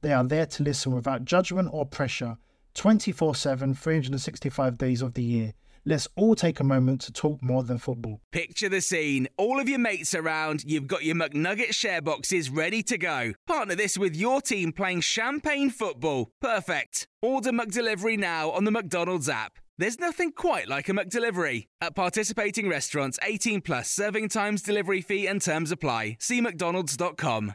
They are there to listen without judgment or pressure 24 7, 365 days of the year. Let's all take a moment to talk more than football. Picture the scene. All of your mates around, you've got your McNugget share boxes ready to go. Partner this with your team playing champagne football. Perfect. Order McDelivery now on the McDonald's app. There's nothing quite like a McDelivery. At participating restaurants, 18 plus serving times, delivery fee, and terms apply. See McDonald's.com.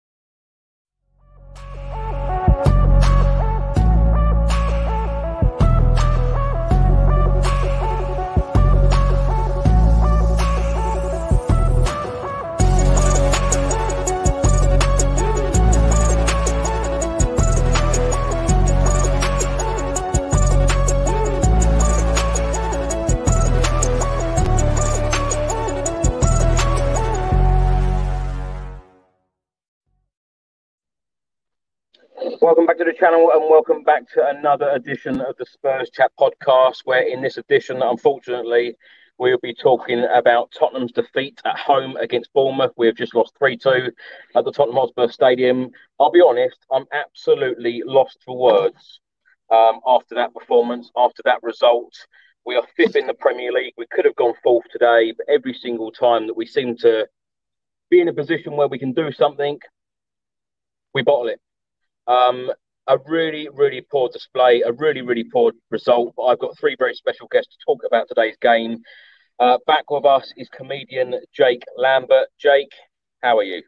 Welcome back to the channel and welcome back to another edition of the Spurs Chat podcast. Where in this edition, unfortunately, we'll be talking about Tottenham's defeat at home against Bournemouth. We have just lost 3 2 at the Tottenham Hotspur Stadium. I'll be honest, I'm absolutely lost for words um, after that performance, after that result. We are fifth in the Premier League. We could have gone fourth today, but every single time that we seem to be in a position where we can do something, we bottle it. Um, a really, really poor display, a really, really poor result. But I've got three very special guests to talk about today's game. Uh, back with us is comedian Jake Lambert. Jake, how are you?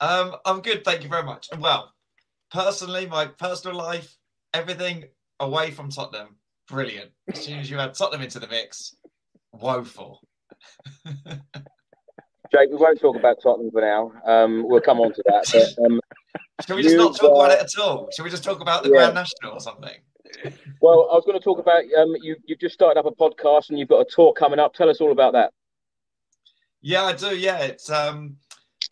Um, I'm good, thank you very much. Well, personally, my personal life, everything away from Tottenham, brilliant. As soon as you add Tottenham into the mix, woeful. Jake, we won't talk about Tottenham for now. Um, we'll come on to that. But, um, Should we just not talk about it at all? Should we just talk about the yeah. Grand National or something? Well, I was going to talk about um, you. You've just started up a podcast and you've got a tour coming up. Tell us all about that. Yeah, I do. Yeah, it's um,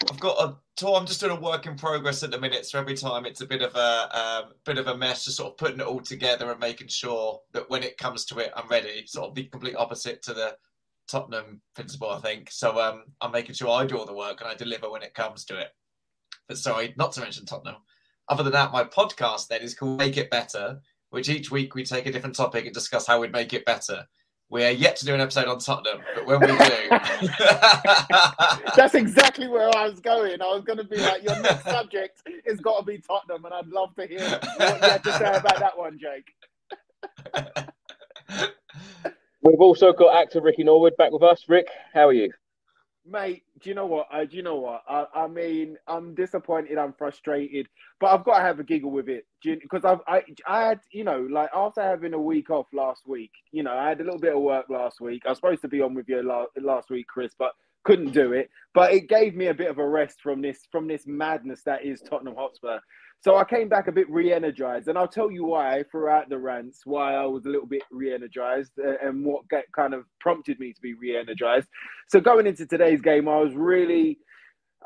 I've got a tour. I'm just doing a work in progress at the minute. So every time it's a bit of a, a bit of a mess, just sort of putting it all together and making sure that when it comes to it, I'm ready. Sort of the complete opposite to the Tottenham principle, I think. So um, I'm making sure I do all the work and I deliver when it comes to it. But sorry, not to mention Tottenham. Other than that, my podcast then is called Make It Better, which each week we take a different topic and discuss how we'd make it better. We are yet to do an episode on Tottenham, but when we do, that's exactly where I was going. I was going to be like, your next subject has got to be Tottenham, and I'd love to hear what you had to say about that one, Jake. We've also got actor Ricky Norwood back with us. Rick, how are you? Mate, do you know what? Uh, do you know what? I, I mean, I'm disappointed. I'm frustrated, but I've got to have a giggle with it because I've I, I had you know like after having a week off last week, you know I had a little bit of work last week. I was supposed to be on with you last, last week, Chris, but couldn't do it. But it gave me a bit of a rest from this from this madness that is Tottenham Hotspur. So I came back a bit re-energized, and I'll tell you why throughout the rants why I was a little bit re-energized uh, and what kind of prompted me to be re-energized. So going into today's game, I was really,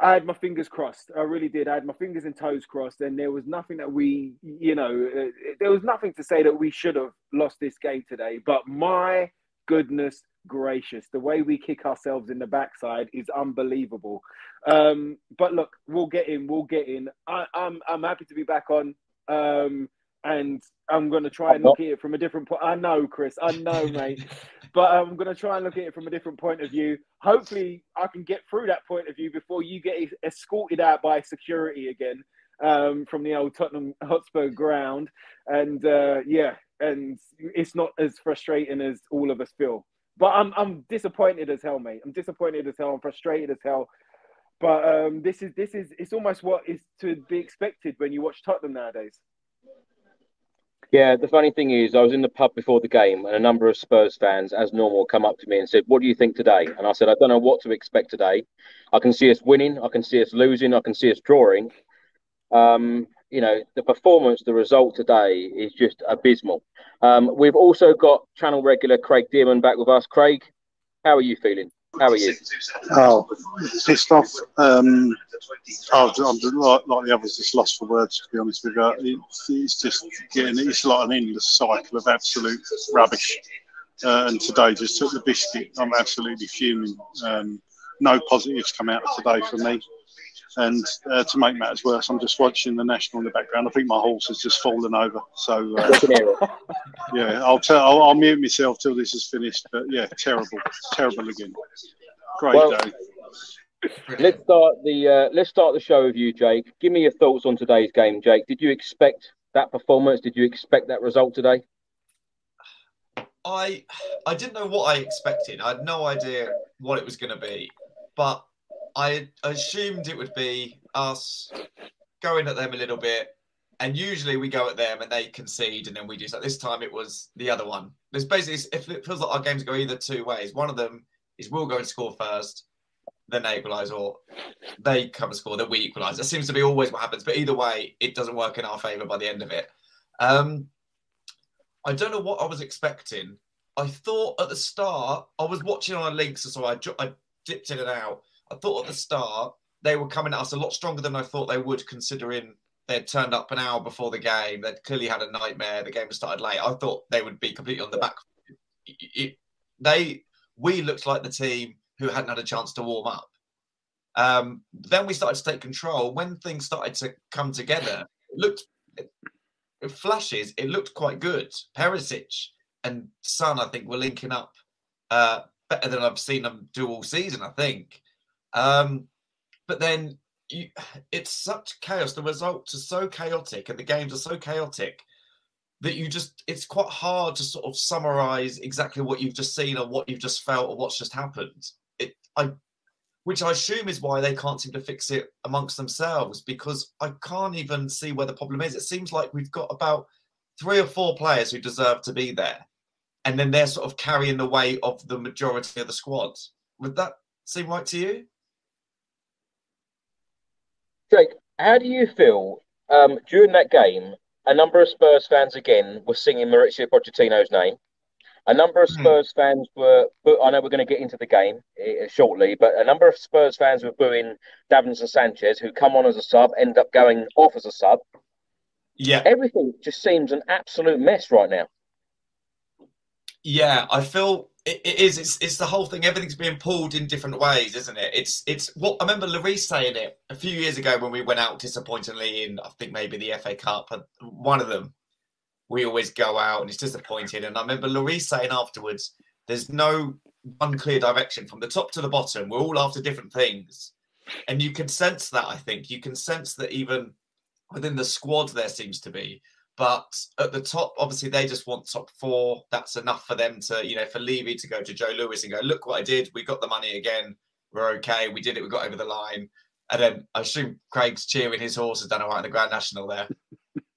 I had my fingers crossed. I really did. I had my fingers and toes crossed, and there was nothing that we, you know, uh, there was nothing to say that we should have lost this game today. But my goodness gracious. The way we kick ourselves in the backside is unbelievable. Um, but look, we'll get in. We'll get in. I, am I'm, I'm happy to be back on. Um, and I'm going to try and look at it from a different point. I know, Chris. I know, mate. But I'm going to try and look at it from a different point of view. Hopefully, I can get through that point of view before you get escorted out by security again um, from the old Tottenham Hotspur ground. And uh, yeah, and it's not as frustrating as all of us feel. But I'm I'm disappointed as hell, mate. I'm disappointed as hell. I'm frustrated as hell. But um, this is this is it's almost what is to be expected when you watch Tottenham nowadays. Yeah, the funny thing is, I was in the pub before the game, and a number of Spurs fans, as normal, come up to me and said, "What do you think today?" And I said, "I don't know what to expect today. I can see us winning, I can see us losing, I can see us drawing. Um, you know, the performance, the result today is just abysmal. Um, we've also got channel regular Craig Dearman back with us. Craig, how are you feeling? How are you? Oh, pissed off. Um, I'm, like, like, the others, just lost for words, to be honest with you. it's just getting, it's like an endless cycle of absolute rubbish. Uh, and today just took the biscuit. I'm absolutely fuming. Um, no positives come out of today for me. And uh, to make matters worse, I'm just watching the national in the background. I think my horse has just fallen over. So uh, yeah, I'll tell. I'll, I'll, mute myself till this is finished. But yeah, terrible, terrible again. Great well, day. Let's start the uh, let's start the show with you, Jake. Give me your thoughts on today's game, Jake. Did you expect that performance? Did you expect that result today? I I didn't know what I expected. I had no idea what it was going to be, but I assumed it would be us going at them a little bit. And usually we go at them and they concede and then we do so. This time it was the other one. It's basically, if it feels like our games go either two ways. One of them is we'll go and score first, then they equalise, or they come and score, then we equalise. That seems to be always what happens. But either way, it doesn't work in our favour by the end of it. Um, I don't know what I was expecting. I thought at the start, I was watching on a link, so I, I dipped in and out. I thought at the start they were coming at us a lot stronger than I thought they would, considering they'd turned up an hour before the game. They'd clearly had a nightmare. The game started late. I thought they would be completely on the back. It, it, they we looked like the team who hadn't had a chance to warm up. Um, then we started to take control. When things started to come together, it looked it, it flashes. It looked quite good. Perisic and Son, I think, were linking up uh, better than I've seen them do all season. I think. Um, but then you, it's such chaos. The results are so chaotic and the games are so chaotic that you just it's quite hard to sort of summarize exactly what you've just seen or what you've just felt or what's just happened. It I which I assume is why they can't seem to fix it amongst themselves because I can't even see where the problem is. It seems like we've got about three or four players who deserve to be there, and then they're sort of carrying the weight of the majority of the squad. Would that seem right to you? Jake, how do you feel um, during that game? A number of Spurs fans again were singing Mauricio Pochettino's name. A number of hmm. Spurs hmm. fans were, I know we're going to get into the game uh, shortly, but a number of Spurs fans were booing Davinson Sanchez, who come on as a sub, end up going off as a sub. Yeah. Everything just seems an absolute mess right now. Yeah, I feel it, is. It's, it's the whole thing. Everything's being pulled in different ways, isn't it? It's it's what I remember Lloris saying it a few years ago when we went out disappointingly in I think maybe the FA Cup. One of them, we always go out and it's disappointing. And I remember Lloris saying afterwards, "There's no one clear direction from the top to the bottom. We're all after different things." And you can sense that. I think you can sense that even within the squad there seems to be but at the top, obviously, they just want top four. That's enough for them to, you know, for Levy to go to Joe Lewis and go, look what I did. We got the money again. we're okay. We did it. We got over the line. And then I assume Craig's cheering. His horse has done all right in the Grand National there.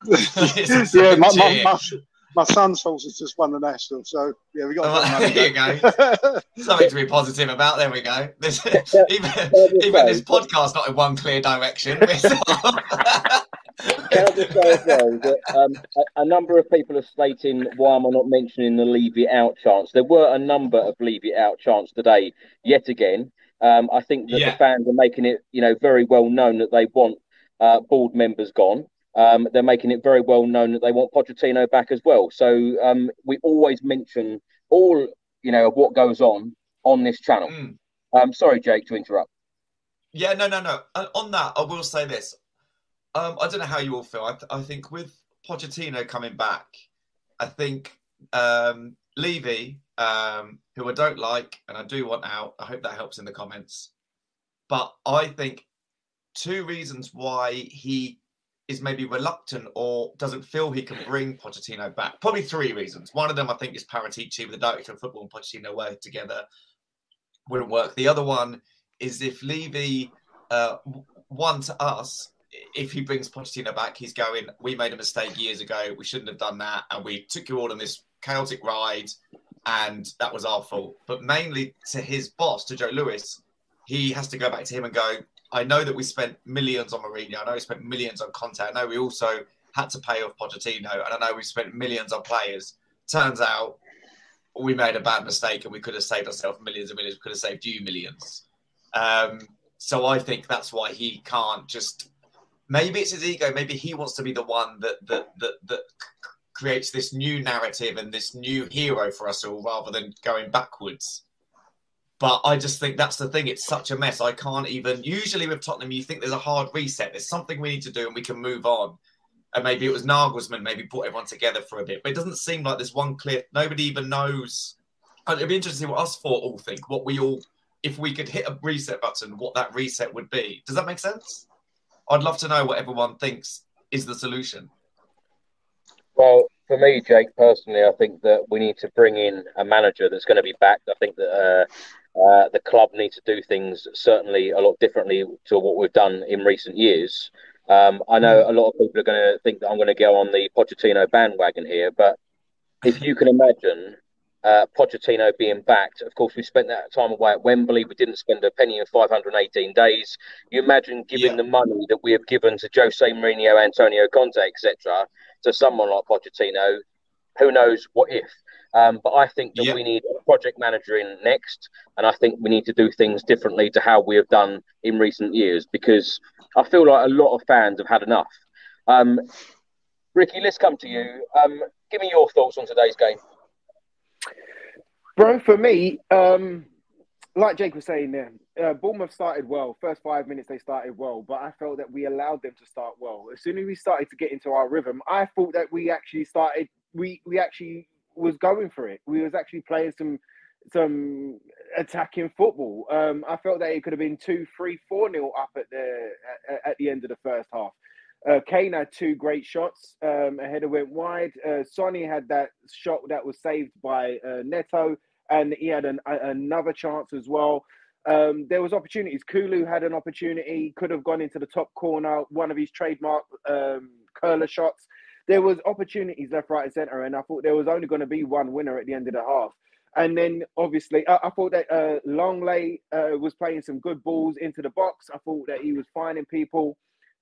yeah, my, my, my, my, son's horse has just won the national, so yeah, we got. Oh, there you go. Something to be positive about. There we go. This, even even this podcast not in one clear direction. Can I just say as well that um, a, a, number of people are stating why am I not mentioning the leave it out chance? There were a number of leave it out chance today, yet again. Um, I think that yeah. the fans are making it, you know, very well known that they want uh, board members gone. Um, they're making it very well known that they want Pochettino back as well. So um, we always mention all, you know, of what goes on on this channel. Mm. sorry, Jake, to interrupt. Yeah, no, no, no. Uh, on that, I will say this. Um, I don't know how you all feel. I, I think with Pochettino coming back, I think um, Levy, um, who I don't like and I do want out, I hope that helps in the comments. But I think two reasons why he is maybe reluctant or doesn't feel he can bring Pochettino back. Probably three reasons. One of them, I think, is Paratici with the director of football and Pochettino work together wouldn't work. The other one is if Levy, uh, one to us, if he brings Pochettino back, he's going, we made a mistake years ago. We shouldn't have done that. And we took you all on this chaotic ride. And that was our fault. But mainly to his boss, to Joe Lewis, he has to go back to him and go, I know that we spent millions on Mourinho. I know we spent millions on Conte. I know we also had to pay off Pochettino. And I know we spent millions on players. Turns out we made a bad mistake and we could have saved ourselves millions and millions. We could have saved you millions. Um, so I think that's why he can't just maybe it's his ego. Maybe he wants to be the one that that that that creates this new narrative and this new hero for us all, rather than going backwards. But I just think that's the thing. It's such a mess. I can't even. Usually with Tottenham, you think there's a hard reset. There's something we need to do, and we can move on. And maybe it was Nagelsmann, maybe brought everyone together for a bit. But it doesn't seem like there's one clear. Nobody even knows. It'd be interesting to see what us four all think. What we all, if we could hit a reset button, what that reset would be. Does that make sense? I'd love to know what everyone thinks is the solution. Well, for me, Jake, personally, I think that we need to bring in a manager that's going to be backed. I think that uh, uh, the club needs to do things certainly a lot differently to what we've done in recent years. Um, I know a lot of people are going to think that I'm going to go on the Pochettino bandwagon here, but if you can imagine uh, Pochettino being backed. Of course, we spent that time away at Wembley. We didn't spend a penny in 518 days. You imagine giving yeah. the money that we have given to Jose Mourinho, Antonio Conte, etc., to someone like Pochettino. Who knows what if? Um, but I think that yeah. we need a project manager in next, and I think we need to do things differently to how we have done in recent years because I feel like a lot of fans have had enough. Um, Ricky, let's come to you. Um, give me your thoughts on today's game. Bro, for me, um, like Jake was saying there, uh, Bournemouth started well. First five minutes they started well, but I felt that we allowed them to start well. As soon as we started to get into our rhythm, I thought that we actually started. We we actually was going for it. We was actually playing some some attacking football. Um, I felt that it could have been two, three, four nil up at the at, at the end of the first half. Uh, Kane had two great shots. Um, a header went wide. Uh, Sonny had that shot that was saved by uh, Neto and he had an, a, another chance as well. Um, there was opportunities. Kulu had an opportunity, could have gone into the top corner, one of his trademark um, curler shots. There was opportunities left, right, and centre, and I thought there was only going to be one winner at the end of the half. And then obviously, I, I thought that uh, Lenglet uh, was playing some good balls into the box. I thought that he was finding people.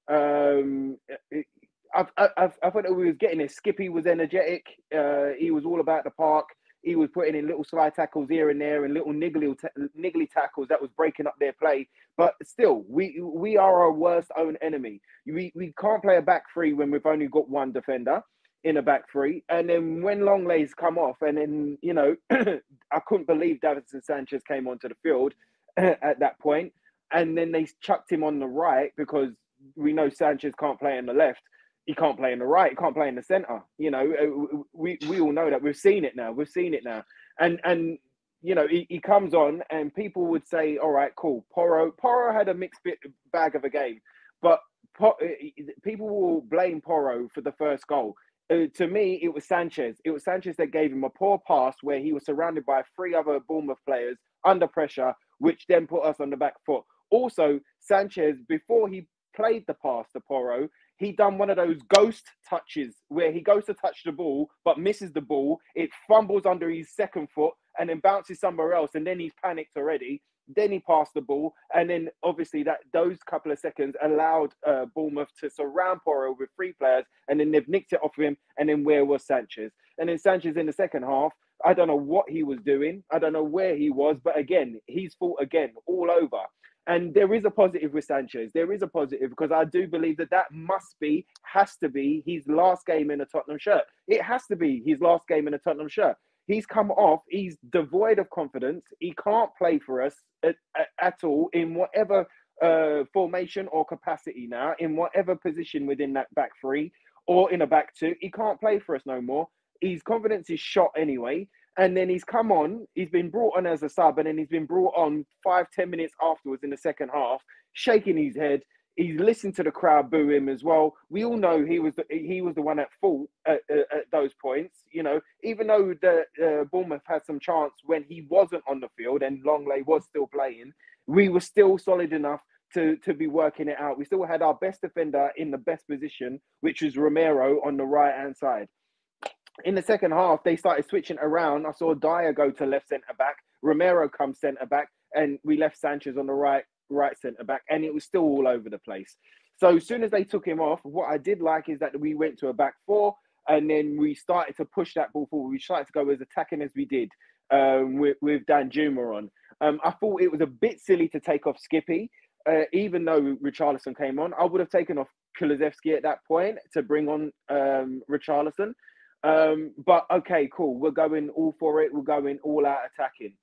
Um, it, I, I, I, thought that we was getting it. Skippy was energetic. Uh, he was all about the park he was putting in little slide tackles here and there and little niggly niggly tackles that was breaking up their play. But still, we we are our worst own enemy. We we can't play a back three when we've only got one defender in a back three. And then when Lenglet's come off, and then you know, I couldn't believe Davinson Sanchez came onto the field at that point. And then they chucked him on the right because we know Sanchez can't play on the left he can't play in the right, he can't play in the center. You know, uh, we we all know that. We've seen it now. We've seen it now. And and you know, he, he comes on and people would say, all right, cool. Porro Porro had a mixed bit, bag of a game, but uh, people will blame Porro for the first goal. Uh, to me, it was Sanchez. It was Sanchez that gave him a poor pass where he was surrounded by three other Bournemouth players under pressure which then put us on the back foot. Also, Sanchez, before he played the pass to Porro, he done one of those ghost touches where he goes to touch the ball but misses the ball. It fumbles under his second foot and then bounces somewhere else, and then he's panicked already. Then he passed the ball, and then obviously that those couple of seconds allowed uh, Bournemouth to surround Porro with three players, and then they've nicked it off him. And then where was Sanchez? And then Sanchez in the second half, I don't know what he was doing. I don't know where he was, but again, he's fought again all over. And there is a positive with Sanchez. There is a positive because I do believe that that must be, has to be his last game in a Tottenham shirt. It has to be his last game in a Tottenham shirt. He's come off. He's devoid of confidence. He can't play for us at, at, at all in whatever uh, formation or capacity now, in whatever position within that back three or in a back two. He can't play for us no more. His confidence is shot anyway. And then he's come on, he's been brought on as a sub, and then he's been brought on five, ten minutes afterwards in the second half, shaking his head. He's listened to the crowd boo him as well. We all know he was the, he was the one at fault at, at, at those points. You know, even though the uh, Bournemouth had some chance when he wasn't on the field and Lenglet was still playing, we were still solid enough to to be working it out. We still had our best defender in the best position, which was Romero on the right hand side in the second half, they started switching around. I saw Dier go to left centre back, Romero come centre back, and we left Sanchez on the right right centre back, and it was still all over the place. So as soon as they took him off, what I did like is that we went to a back four, and then we started to push that ball forward. We started to go as attacking as we did um, with, with Danjuma on. Um, I thought it was a bit silly to take off Skippy, uh, even though Richarlison came on. I would have taken off Kulusevski at that point to bring on um, Richarlison. Um, but okay, cool. We're going all for it. We're going all out attacking.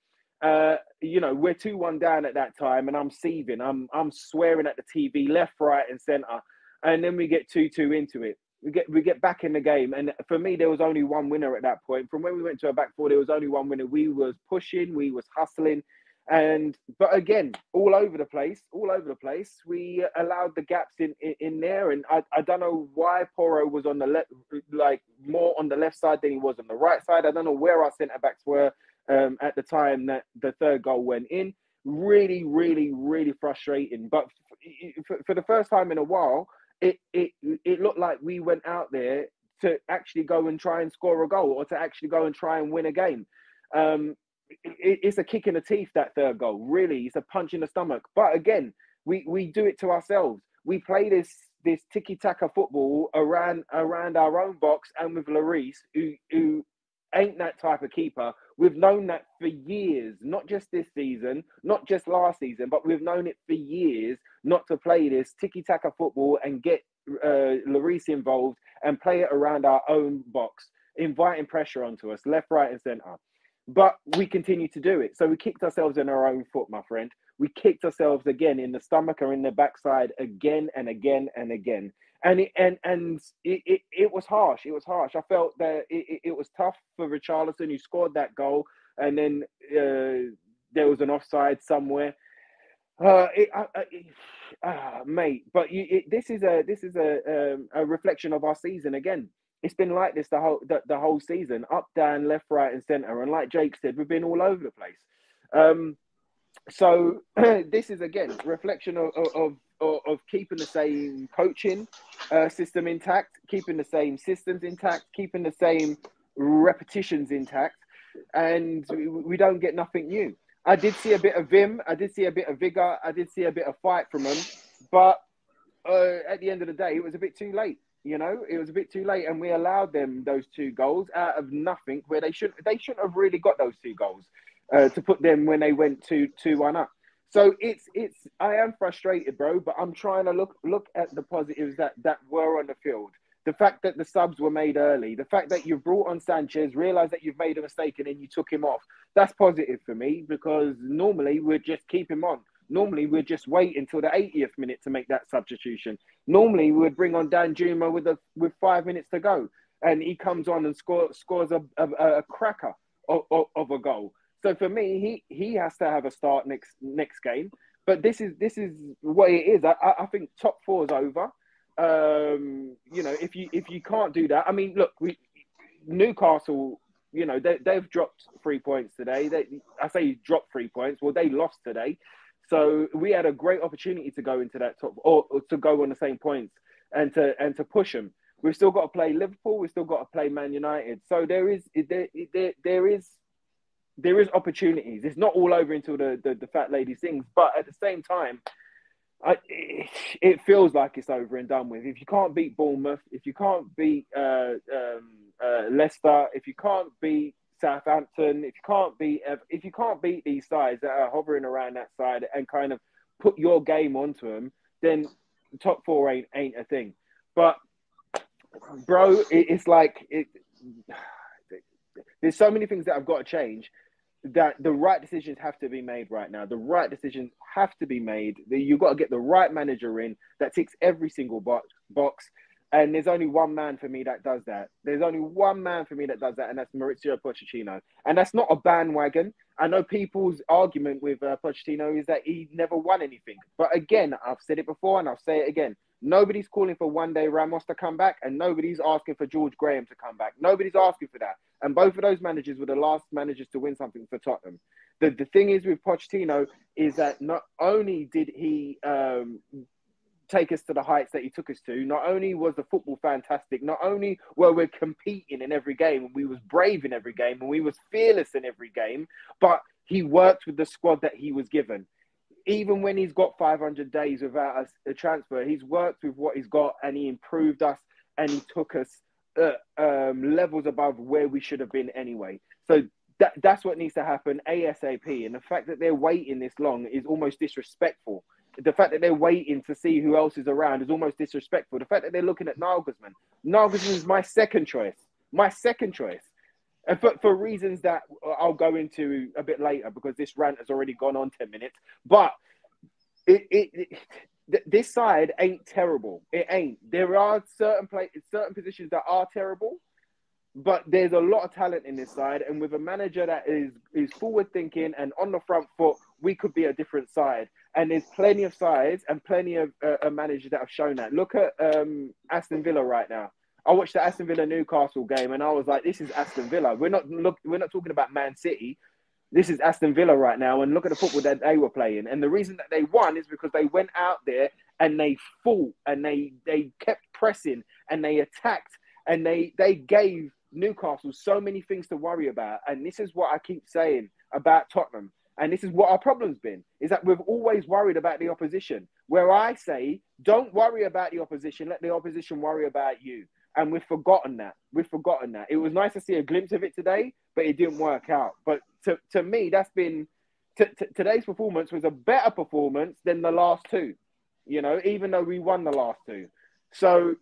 Uh, you know, we're two one down at that time, and I'm seething. I'm I'm swearing at the TV, left, right, and centre, and then we get two two into it. We get we get back in the game, and for me, there was only one winner at that point. From when we went to a back four, there was only one winner. We was pushing, we was hustling, and but again, all over the place, all over the place. We allowed the gaps in in, in there, and I, I don't know why Porro was on the left, like more on the left side than he was on the right side. I don't know where our centre backs were um, at the time that the third goal went in. Really, really, really frustrating. But for, for the first time in a while, it it it looked like we went out there to actually go and try and score a goal, or to actually go and try and win a game. Um, it's a kick in the teeth that third goal. Really, it's a punch in the stomach. But again, we we do it to ourselves. We play this this tiki taka football around around our own box and with Lloris, who who ain't that type of keeper. We've known that for years, not just this season, not just last season, but we've known it for years not to play this tiki taka football and get uh, Lloris involved and play it around our own box, inviting pressure onto us, left, right, and centre. But we continue to do it. So we kicked ourselves in our own foot, my friend. We kicked ourselves again in the stomach or in the backside again and again and again. And it, and and it, it, it was harsh. It was harsh. I felt that it, it was tough for Richarlison, who scored that goal, and then uh, there was an offside somewhere. Uh, it, uh, it, uh, mate, but you, it, this is a this is a um, a reflection of our season again it's been like this the whole the, the whole season, up, down, left, right, and centre. And like Jake said, we've been all over the place. Um, so this is again reflection of, of of, of keeping the same coaching uh, system intact, keeping the same systems intact, keeping the same repetitions intact, and we, we don't get nothing new. I did see a bit of vim, I did see a bit of vigor, I did see a bit of fight from them, but uh, at the end of the day, it was a bit too late. You know, it was a bit too late, and we allowed them those two goals out of nothing, where they should they shouldn't have really got those two goals uh, to put them when they went to two one up. So it's it's I am frustrated, bro, but I'm trying to look look at the positives that that were on the field. The fact that the subs were made early, the fact that you brought on Sanchez, realized that you've made a mistake, and then you took him off. That's positive for me because normally we'd just keep him on. Normally, we'd just wait until the 80th minute to make that substitution. Normally, we would bring on Danjuma with a with five minutes to go, and he comes on and score, scores a, a, a cracker of, of, of, a goal. So for me, he he has to have a start next next game. But this is this is what it is. I, I think top four is over. Um, you know, if you if you can't do that, I mean, look, we Newcastle You know, they, they've dropped three points today. They, I say dropped three points. Well, they lost today. So we had a great opportunity to go into that top or, or to go on the same points and to and to push them. We've still got to play Liverpool. We've still got to play Man United. So there is there there, there is there is opportunities. It's not all over until the, the, the fat lady sings, but at the same time, I, it feels like it's over and done with. If you can't beat Bournemouth, if you can't beat uh, um, uh, Leicester, if you can't beat Southampton, if you can't beat uh, if you can't beat these sides that are hovering around that side and kind of put your game onto them, then top four ain't ain't a thing. But bro, it, it's like it. There's so many things that I've got to change that the right decisions have to be made right now. The right decisions have to be made. You've got to get the right manager in that ticks every single box. box. And there's only one man for me that does that. There's only one man for me that does that, and that's Mauricio Pochettino. And that's not a bandwagon. I know people's argument with uh, Pochettino is that he never won anything. But again, I've said it before and I'll say it again. Nobody's calling for Juande Ramos to come back, and nobody's asking for George Graham to come back. Nobody's asking for that. And both of those managers were the last managers to win something for Tottenham. The, the thing is with Pochettino is that not only did he um, take us to the heights that he took us to, not only was the football fantastic, not only were we competing in every game, and we was brave in every game, and we was fearless in every game, but he worked with the squad that he was given even when he's got 500 days without a, a, transfer, he's worked with what he's got and he improved us and he took us uh, um, levels above where we should have been anyway. So that, that's what needs to happen ASAP. And the fact that they're waiting this long is almost disrespectful. The fact that they're waiting to see who else is around is almost disrespectful. The fact that they're looking at Nagelsmann, Nagelsmann is my second choice. My second choice. And for, for reasons that I'll go into a bit later because this rant has already gone on 10 minutes. But it, it, it this side ain't terrible. It ain't. There are certain play, certain positions that are terrible, but there's a lot of talent in this side. And with a manager that is is forward thinking and on the front foot, we could be a different side. And there's plenty of sides and plenty of uh, managers that have shown that. Look at um, Aston Villa right now. I watched the Aston Villa Newcastle game and I was like, this is Aston Villa. We're not look, we're not talking about Man City. This is Aston Villa right now, and look at the football that they were playing. And the reason that they won is because they went out there and they fought and they they kept pressing and they attacked and they they gave Newcastle so many things to worry about. And this is what I keep saying about Tottenham. And this is what our problem's been is that we've always worried about the opposition. Where I say, don't worry about the opposition, let the opposition worry about you and we've forgotten that. We've forgotten that. It was nice to see a glimpse of it today, but it didn't work out. But to, to me, that's been t- t- today's performance was a better performance than the last two. You know, even though we won the last two. So,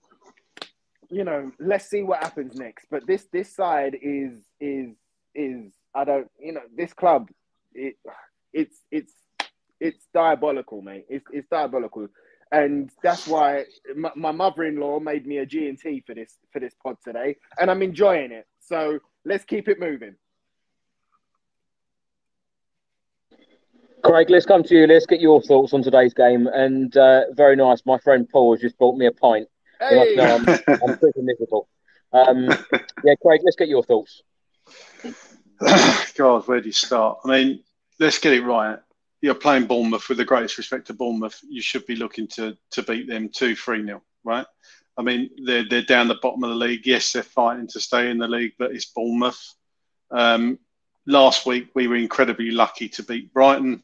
you know, let's see what happens next. But this this side is is is I don't you know this club it it's it's it's diabolical, mate. It's it's diabolical and that's why my, my mother-in-law made me a G&T for this for this pod today, and I'm enjoying it. So let's keep it moving. Craig, let's come to you. Let's get your thoughts on today's game. And uh, very nice, my friend Paul has just brought me a pint. Hey. I'm, I'm pretty miserable. Um, yeah, Craig, let's get your thoughts. God, where do you start? I mean, let's get it right you're playing Bournemouth with the greatest respect to Bournemouth, you should be looking to to beat them two three nil, right? I mean, they're they're down the bottom of the league. Yes, they're fighting to stay in the league, but it's Bournemouth. Um, last week we were incredibly lucky to beat Brighton.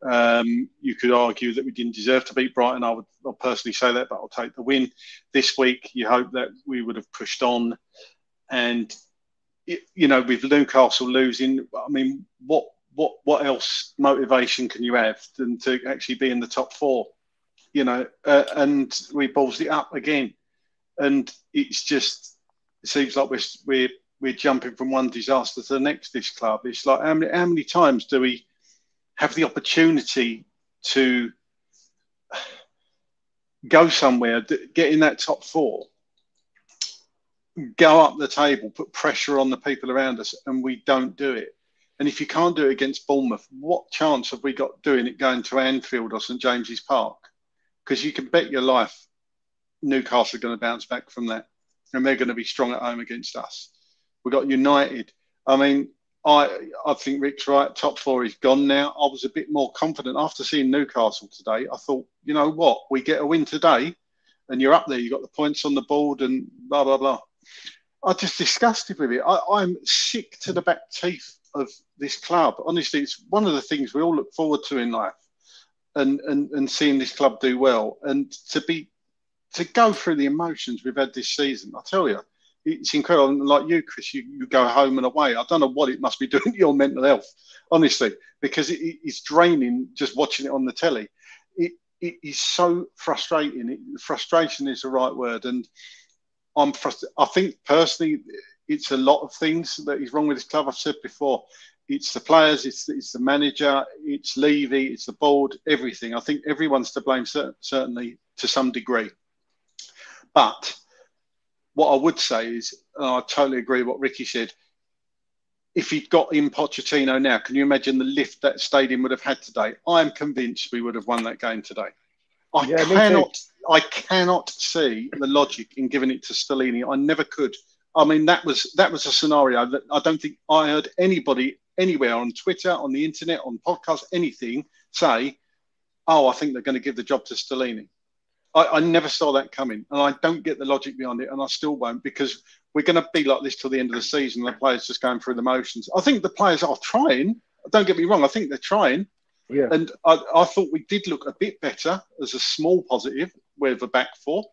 Um, you could argue that we didn't deserve to beat Brighton. I would I'll personally say that, but I'll take the win. This week, you hope that we would have pushed on, and you know, with Newcastle losing, I mean, what what what else motivation can you have than to actually be in the top four? You know, uh, and we balls it up again, and it's just it seems like we're we're we're jumping from one disaster to the next. This club, it's like how many how many times do we have the opportunity to go somewhere, get in that top four, go up the table, put pressure on the people around us, and we don't do it. And if you can't do it against Bournemouth, what chance have we got doing it going to Anfield or St James's Park? Because you can bet your life Newcastle are going to bounce back from that, and they're going to be strong at home against us. We've got United. I mean, I I think Rick's right. Top four is gone now. I was a bit more confident after seeing Newcastle today. I thought, you know what, we get a win today, and you're up there. You've got the points on the board, and blah blah blah. I'm just disgusted with it. I, I'm sick to the back teeth of this club. Honestly, it's one of the things we all look forward to in life, and and and seeing this club do well, and to be to go through the emotions we've had this season. I tell you, it's incredible. And like you, Chris, you, you go home and away. I don't know what it must be doing to your mental health, honestly, because it, it's draining just watching it on the telly. It, it is so frustrating. It, frustration is the right word, and I'm. I think personally, it's a lot of things that is wrong with this club. I've said before, it's the players, it's it's the manager, it's Levy, it's the board, everything. I think everyone's to blame, certainly to some degree. But what I would say is, I totally agree with what Ricky said. If he'd got in Pochettino now, can you imagine the lift that stadium would have had today? I am convinced we would have won that game today. I yeah, cannot, I cannot see the logic in giving it to Stellini. I never could. I mean, that was that was a scenario that I don't think I heard anybody anywhere on Twitter, on the internet, on podcasts, anything say, "Oh, I think they're going to give the job to Stellini." I, I, never saw that coming, and I don't get the logic behind it, and I still won't because we're going to be like this till the end of the season. The players just going through the motions. I think the players are trying. Don't get me wrong. I think they're trying. Yeah. And I, I thought we did look a bit better as a small positive with a back four,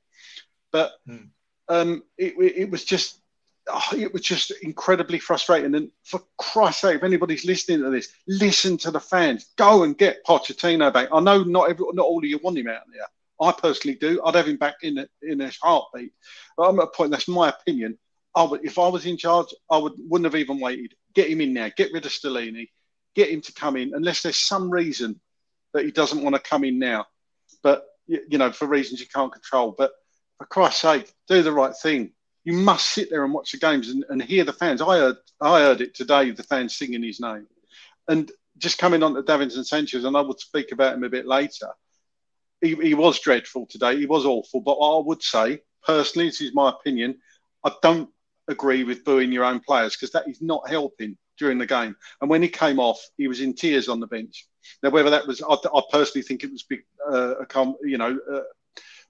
but hmm. um, it, it was just oh, it was just incredibly frustrating. And for Christ's sake, if anybody's listening to this, listen to the fans. Go and get Pochettino back. I know not every, not all of you want him out there. I personally do. I'd have him back in a, in a heartbeat. But I'm at a point. That's my opinion. I would, if I was in charge, I would wouldn't have even waited. Get him in there. Get rid of Stellini. Get him to come in, unless there's some reason that he doesn't want to come in now. But you know, for reasons you can't control. But for Christ's sake, do the right thing. You must sit there and watch the games and, and hear the fans. I heard I heard it today. The fans singing his name, and just coming on to Davinson Sanchez, and I will speak about him a bit later he, he was dreadful today. He was awful. But I would say, personally, this is my opinion, I don't agree with booing your own players because that is not helping during the game. And when he came off, he was in tears on the bench. Now, whether that was, I, I personally think it was, uh, a, you know, uh,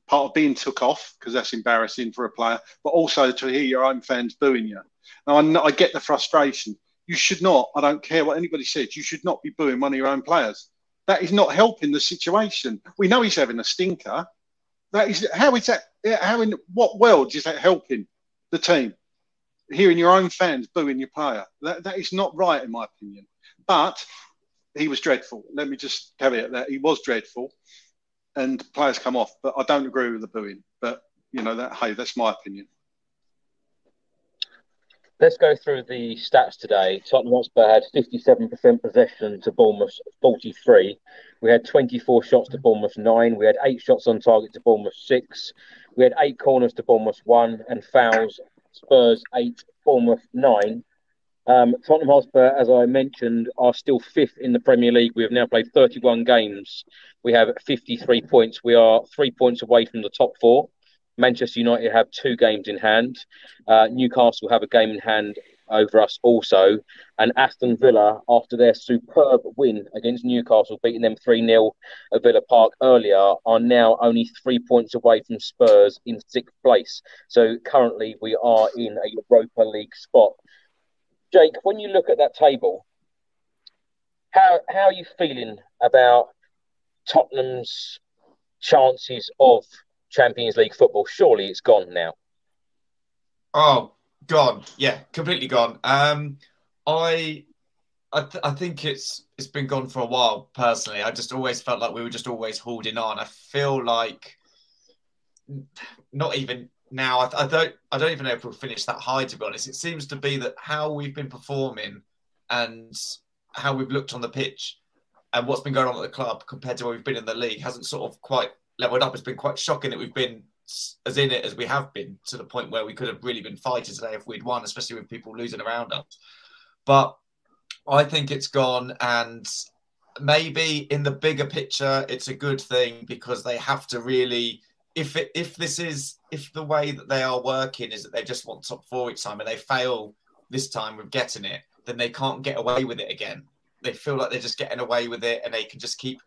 part of being took off because that's embarrassing for a player, but also to hear your own fans booing you. Now, I, I get the frustration. You should not, I don't care what anybody says, you should not be booing one of your own players. That is not helping the situation. We know he's having a stinker. That is how is that? How in what world is that helping the team? Hearing your own fans booing your player. That, that is not right, in my opinion. But he was dreadful. Let me just caveat that he was dreadful, and players come off. But I don't agree with the booing. But you know that. Hey, that's my opinion. Let's go through the stats today. Tottenham Hotspur had 57% possession to Bournemouth 43. We had 24 shots to Bournemouth 9. We had 8 shots on target to Bournemouth 6. We had 8 corners to Bournemouth 1 and fouls Spurs 8, Bournemouth 9. Um, Tottenham Hotspur, as I mentioned, are still fifth in the Premier League. We have now played 31 games. We have 53 points. We are three points away from the top four. Manchester United have two games in hand. Uh, Newcastle have a game in hand over us also. And Aston Villa, after their superb win against Newcastle, beating them 3 0 at Villa Park earlier, are now only three points away from Spurs in sixth place. So currently we are in a Europa League spot. Jake, when you look at that table, how, how are you feeling about Tottenham's chances of Champions League football. Surely it's gone now. Oh, gone. Yeah, completely gone. Um, I, I, th- I think it's it's been gone for a while. Personally, I just always felt like we were just always holding on. I feel like not even now. I, I don't. I don't even know if we'll finish that high. To be honest, it seems to be that how we've been performing and how we've looked on the pitch and what's been going on at the club compared to where we've been in the league hasn't sort of quite leveled up. It's been quite shocking that we've been as in it as we have been to the point where we could have really been fighting today if we'd won, especially with people losing around us. But I think it's gone, and maybe in the bigger picture, it's a good thing because they have to really. If it, if this is if the way that they are working is that they just want top four each time and they fail this time with getting it, then they can't get away with it again. They feel like they're just getting away with it, and they can just keep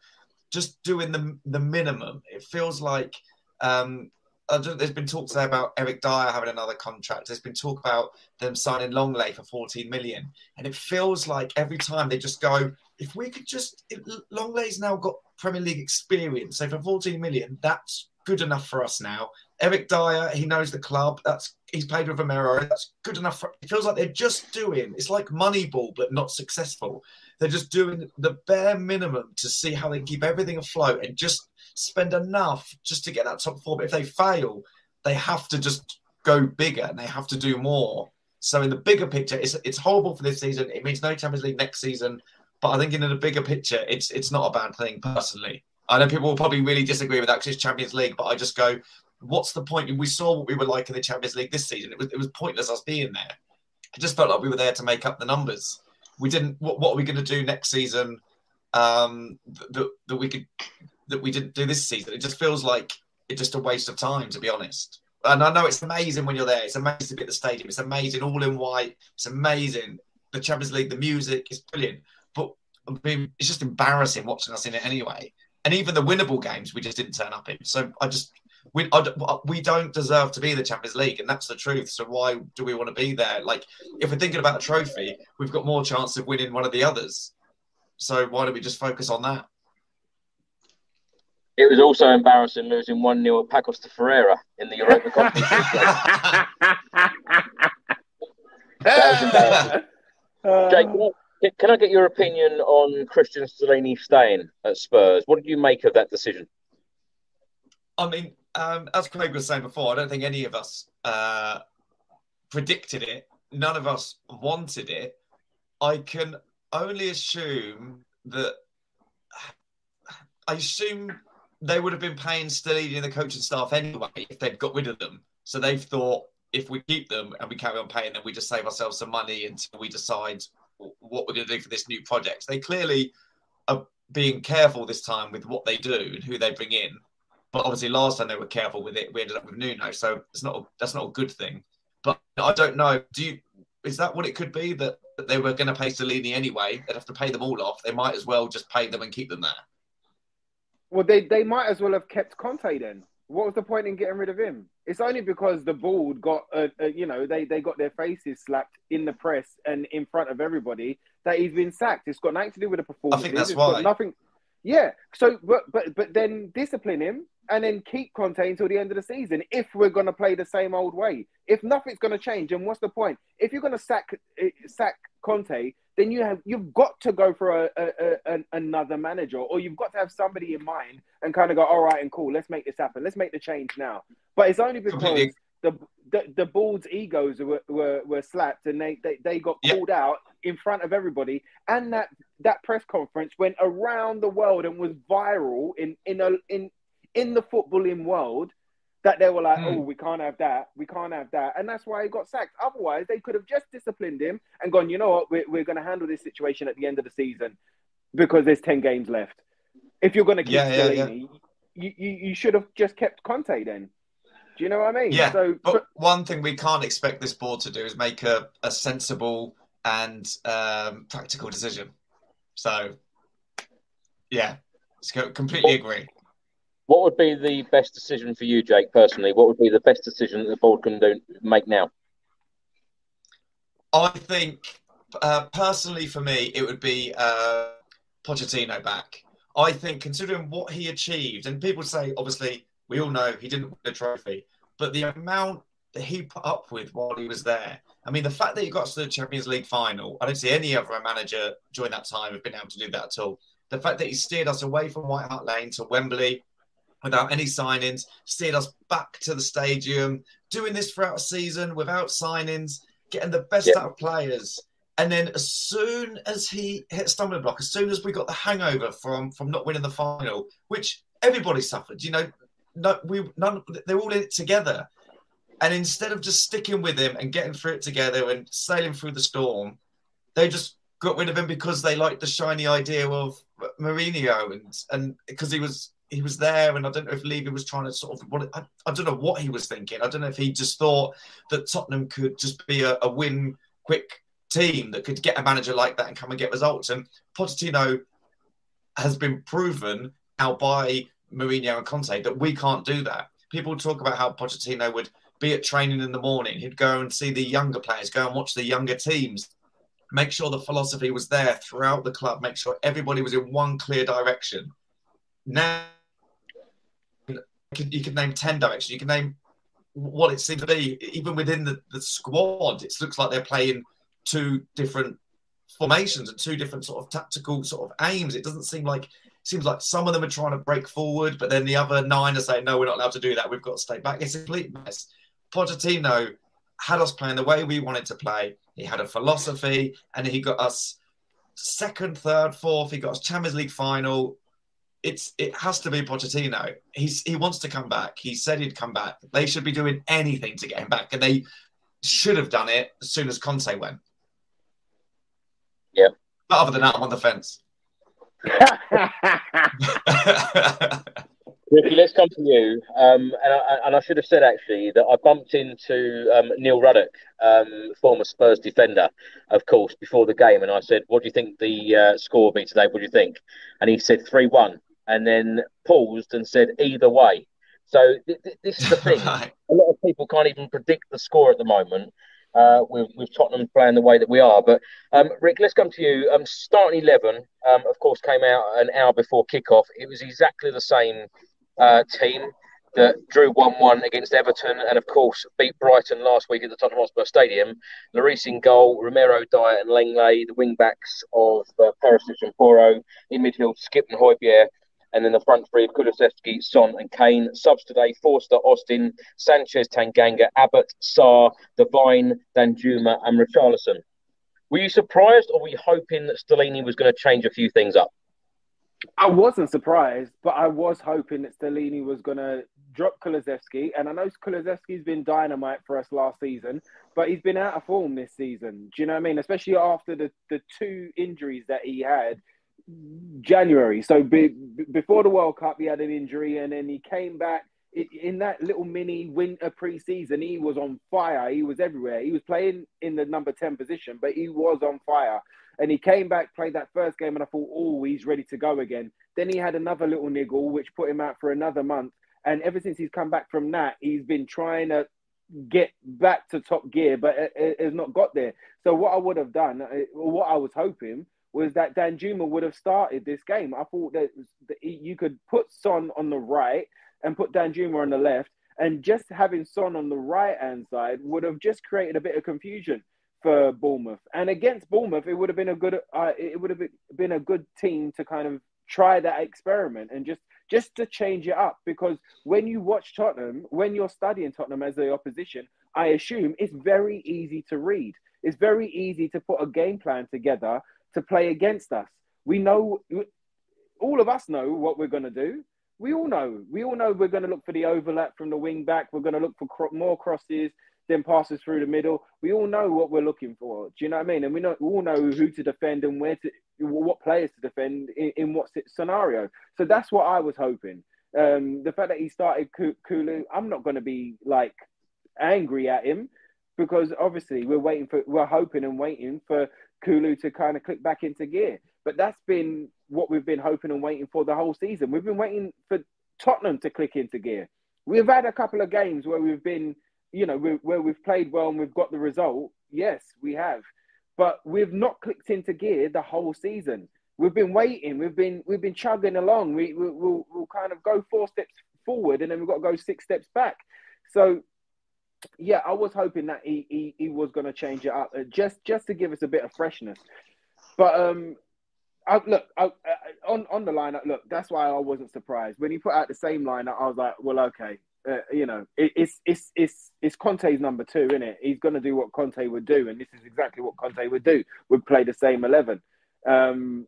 just doing the the minimum. It feels like um, there's been talk today about Eric Dier having another contract. There's been talk about them signing Lenglet for 14 million, and it feels like every time they just go, if we could just, Lenglet's now got Premier League experience, so for 14 million, that's good enough for us now. Eric Dier, he knows the club. That's he's played with Romero. That's good enough. For, it feels like they're just doing. It's like Moneyball, but not successful. They're just doing the bare minimum to see how they keep everything afloat and just spend enough just to get that top four. But if they fail, they have to just go bigger and they have to do more. So in the bigger picture, it's it's horrible for this season. It means no Champions League next season. But I think in the bigger picture, it's it's not a bad thing personally. I know people will probably really disagree with that because it's Champions League, but I just go, what's the point? We saw what we were like in the Champions League this season. It was it was pointless us being there. It just felt like we were there to make up the numbers. We didn't. What, what are we going to do next season? Um, that that we could that we didn't do this season. It just feels like it's just a waste of time, to be honest. And I know it's amazing when you're there. It's amazing to be at the stadium. It's amazing, all in white. It's amazing. The Champions League, the music is brilliant. But I mean, it's just embarrassing watching us in it anyway. And even the winnable games, we just didn't turn up in. So I just we I, we don't deserve to be in the Champions League, and that's the truth. So why do we want to be there? Like, if we're thinking about a trophy, we've got more chance of winning one of the others. So why don't we just focus on that? It was also embarrassing losing 1 0 at Paços de Ferreira in the Europa Conference. that was Jake, can I get your opinion on Cristian Stellini staying at Spurs? What did you make of that decision? I mean, um, as Craig was saying before, I don't think any of us uh, predicted it. None of us wanted it. I can only assume that. I assume they would have been paying Stellini and the coaching staff anyway if they'd got rid of them. So they've thought if we keep them and we carry on paying them, we just save ourselves some money until we decide what we're going to do for this new project. They clearly are being careful this time with what they do and who they bring in. But obviously, last time they were careful with it, we ended up with Nuno, so it's not that's not a good thing. But I don't know. Do you? Is that what it could be that, they were going to pay Stellini anyway? They'd have to pay them all off. They might as well just pay them and keep them there. Well, they, they might as well have kept Conte then. What was the point in getting rid of him? It's only because the board got, uh, uh, you know, they, they got their faces slapped in the press and in front of everybody that he's been sacked. It's got nothing to do with the performance. I think that's it's why. nothing. Yeah. So, but but but then discipline him and then keep Conte until the end of the season if we're going to play the same old way. If nothing's going to change, then what's the point? If you're going to sack eh, sack Conte, then you have you've got to go for a, a, a, another manager, or you've got to have somebody in mind and kind of go, all right, and cool, let's make this happen, let's make the change now. But it's only because Completely. the the, the board's egos were, were, were slapped and they, they, they got called out in front of everybody. And that, that press conference went around the world and was viral in, in, a, in, in the footballing world that they were like, mm. oh, we can't have that, we can't have that, and that's why he got sacked. Otherwise, they could have just disciplined him and gone, you know what, we're, we're going to handle this situation at the end of the season because there's ten games left. If you're going to keep yeah, yeah, yeah. You, you, you should have just kept Conte then. Do you know what I mean? Yeah. So, but, but one thing we can't expect this board to do is make a, a sensible and um, practical decision. So, yeah, completely agree. What would be the best decision for you, Jake, personally? What would be the best decision that the board can do, make now? I think, uh, personally, for me, it would be uh, Pochettino back. I think, considering what he achieved, and people say, obviously, we all know he didn't win a trophy, but the amount that he put up with while he was there. I mean, the fact that he got to the Champions League final, I don't see any other manager during that time have been able to do that at all. The fact that he steered us away from White Hart Lane to Wembley, without any signings, steered us back to the stadium, doing this throughout a season without signings, getting the best out of players. And then as soon as he hit stumbling block, as soon as we got the hangover from from not winning the final, which everybody suffered, you know, no, we none they're all in it together. And instead of just sticking with him and getting through it together and sailing through the storm, they just got rid of him because they liked the shiny idea of Mourinho and and because he was he was there, and I don't know if Levy was trying to sort of. What, I, I, don't know what he was thinking. I don't know if he just thought that Tottenham could just be a, a win quick team that could get a manager like that and come and get results. And Pochettino has been proven now by Mourinho and Conte that we can't do that. People talk about how Pochettino would be at training in the morning. He'd go and see the younger players, go and watch the younger teams, make sure the philosophy was there throughout the club, make sure everybody was in one clear direction. Now, you can name 10 directions. You can name what it seems to be. Even within the, the squad, it looks like they're playing two different formations and two different sort of tactical sort of aims. It doesn't seem like seems like some of them are trying to break forward, but then the other nine are saying, no, we're not allowed to do that. We've got to stay back. It's a complete mess. Pochettino had us playing the way we wanted to play. He had a philosophy and he got us second, third, fourth. He got us Champions League final. It's it has to be Pochettino. He's he wants to come back. He said he'd come back. They should be doing anything to get him back, and they should have done it as soon as Conte went. Yeah. But other than that, I'm on the fence. Ricky, let's come to you. Um, and, I, and I should have said actually that I bumped into um, Neil Ruddock, um, former Spurs defender, of course, before the game, and I said, "What do you think the uh, score will be today? What do you think?" And he said three-one, and then paused and said, "Either way." So th- th- this is the thing. A lot of people can't even predict the score at the moment uh, with, with Tottenham playing the way that we are. But um, Rick, let's come to you. Um, starting eleven, um, of course, came out an hour before kickoff. It was exactly the same uh, team that drew one-one against Everton, and of course beat Brighton last week at the Tottenham Hotspur Stadium. Lloris in goal, Romero, Dier, and Lenglet, the wing backs of uh, Perisic and Porro In midfield, Skip and Højbjerg and then the front three of Kulusevski, Son, and Kane. Subs today: Forster, Austin, Sanchez, Tanganga, Abbott, Sarr, Devine, Danjuma, and Richarlison. Were you surprised, or were you hoping that Stellini was going to change a few things up? I wasn't surprised, but I was hoping that Stellini was going to drop Kulusevski. And I know Kulusevski's been dynamite for us last season, but he's been out of form this season. Do you know what I mean? Especially after the, the two injuries that he had January. So be, before the World Cup, he had an injury, and then he came back in that little mini winter preseason. He was on fire. He was everywhere. He was playing in the number ten position, but he was on fire. And he came back, played that first game, and I thought, oh, he's ready to go again. Then he had another little niggle, which put him out for another month. And ever since he's come back from that, he's been trying to get back to top gear, but has not got there. So what I would have done, uh, what I was hoping, was that Danjuma would have started this game. I thought that, you could put Son on the right and put Danjuma on the left, and just having Son on the right hand side would have just created a bit of confusion for Bournemouth. And against Bournemouth, it would have been a good uh, it would have been a good team to kind of try that experiment and just just to change it up because when you watch Tottenham, when you're studying Tottenham as the opposition, I assume it's very easy to read. It's very easy to put a game plan together to play against us. We know, all of us know what we're going to do. We all know. We all know we're going to look for the overlap from the wing back. We're going to look for cro- more crosses, then passes through the middle. We all know what we're looking for. Do you know what I mean? And we know we all know who to defend and where to, what players to defend in, in what scenario. So that's what I was hoping. Um, the fact that he started Kulu, I'm not going to be like angry at him because obviously we're waiting for, we're hoping and waiting for Kulu to kind of click back into gear. But that's been what we've been hoping and waiting for the whole season. We've been waiting for Tottenham to click into gear. We've had a couple of games where we've been, you know, where we've played well and we've got the result. Yes, we have, but we've not clicked into gear the whole season. We've been waiting. We've been we've been chugging along. We, we will we'll kind of go four steps forward and then we've got to go six steps back. So yeah, I was hoping that he he, he was going to change it up uh, just just to give us a bit of freshness. But um, I, look I, I, on on the lineup. Look, that's why I wasn't surprised when he put out the same lineup. I was like, well, okay, uh, you know, it, it's it's it's it's Conte's number two, isn't it? He's going to do what Conte would do, and this is exactly what Conte would do. Would play the same eleven. Um,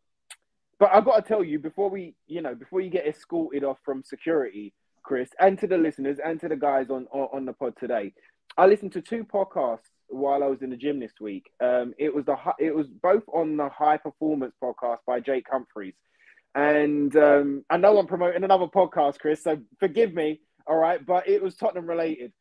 but I've got to tell you before we, you know, before you get escorted off from security, Chris, and to the listeners and to the guys on, on, on the pod today. I listened to two podcasts while I was in the gym this week. Um, it was the it was both on the High Performance podcast by Jake Humphreys, and um, I know I'm promoting another podcast, Chris, so forgive me. All right, but it was Tottenham related,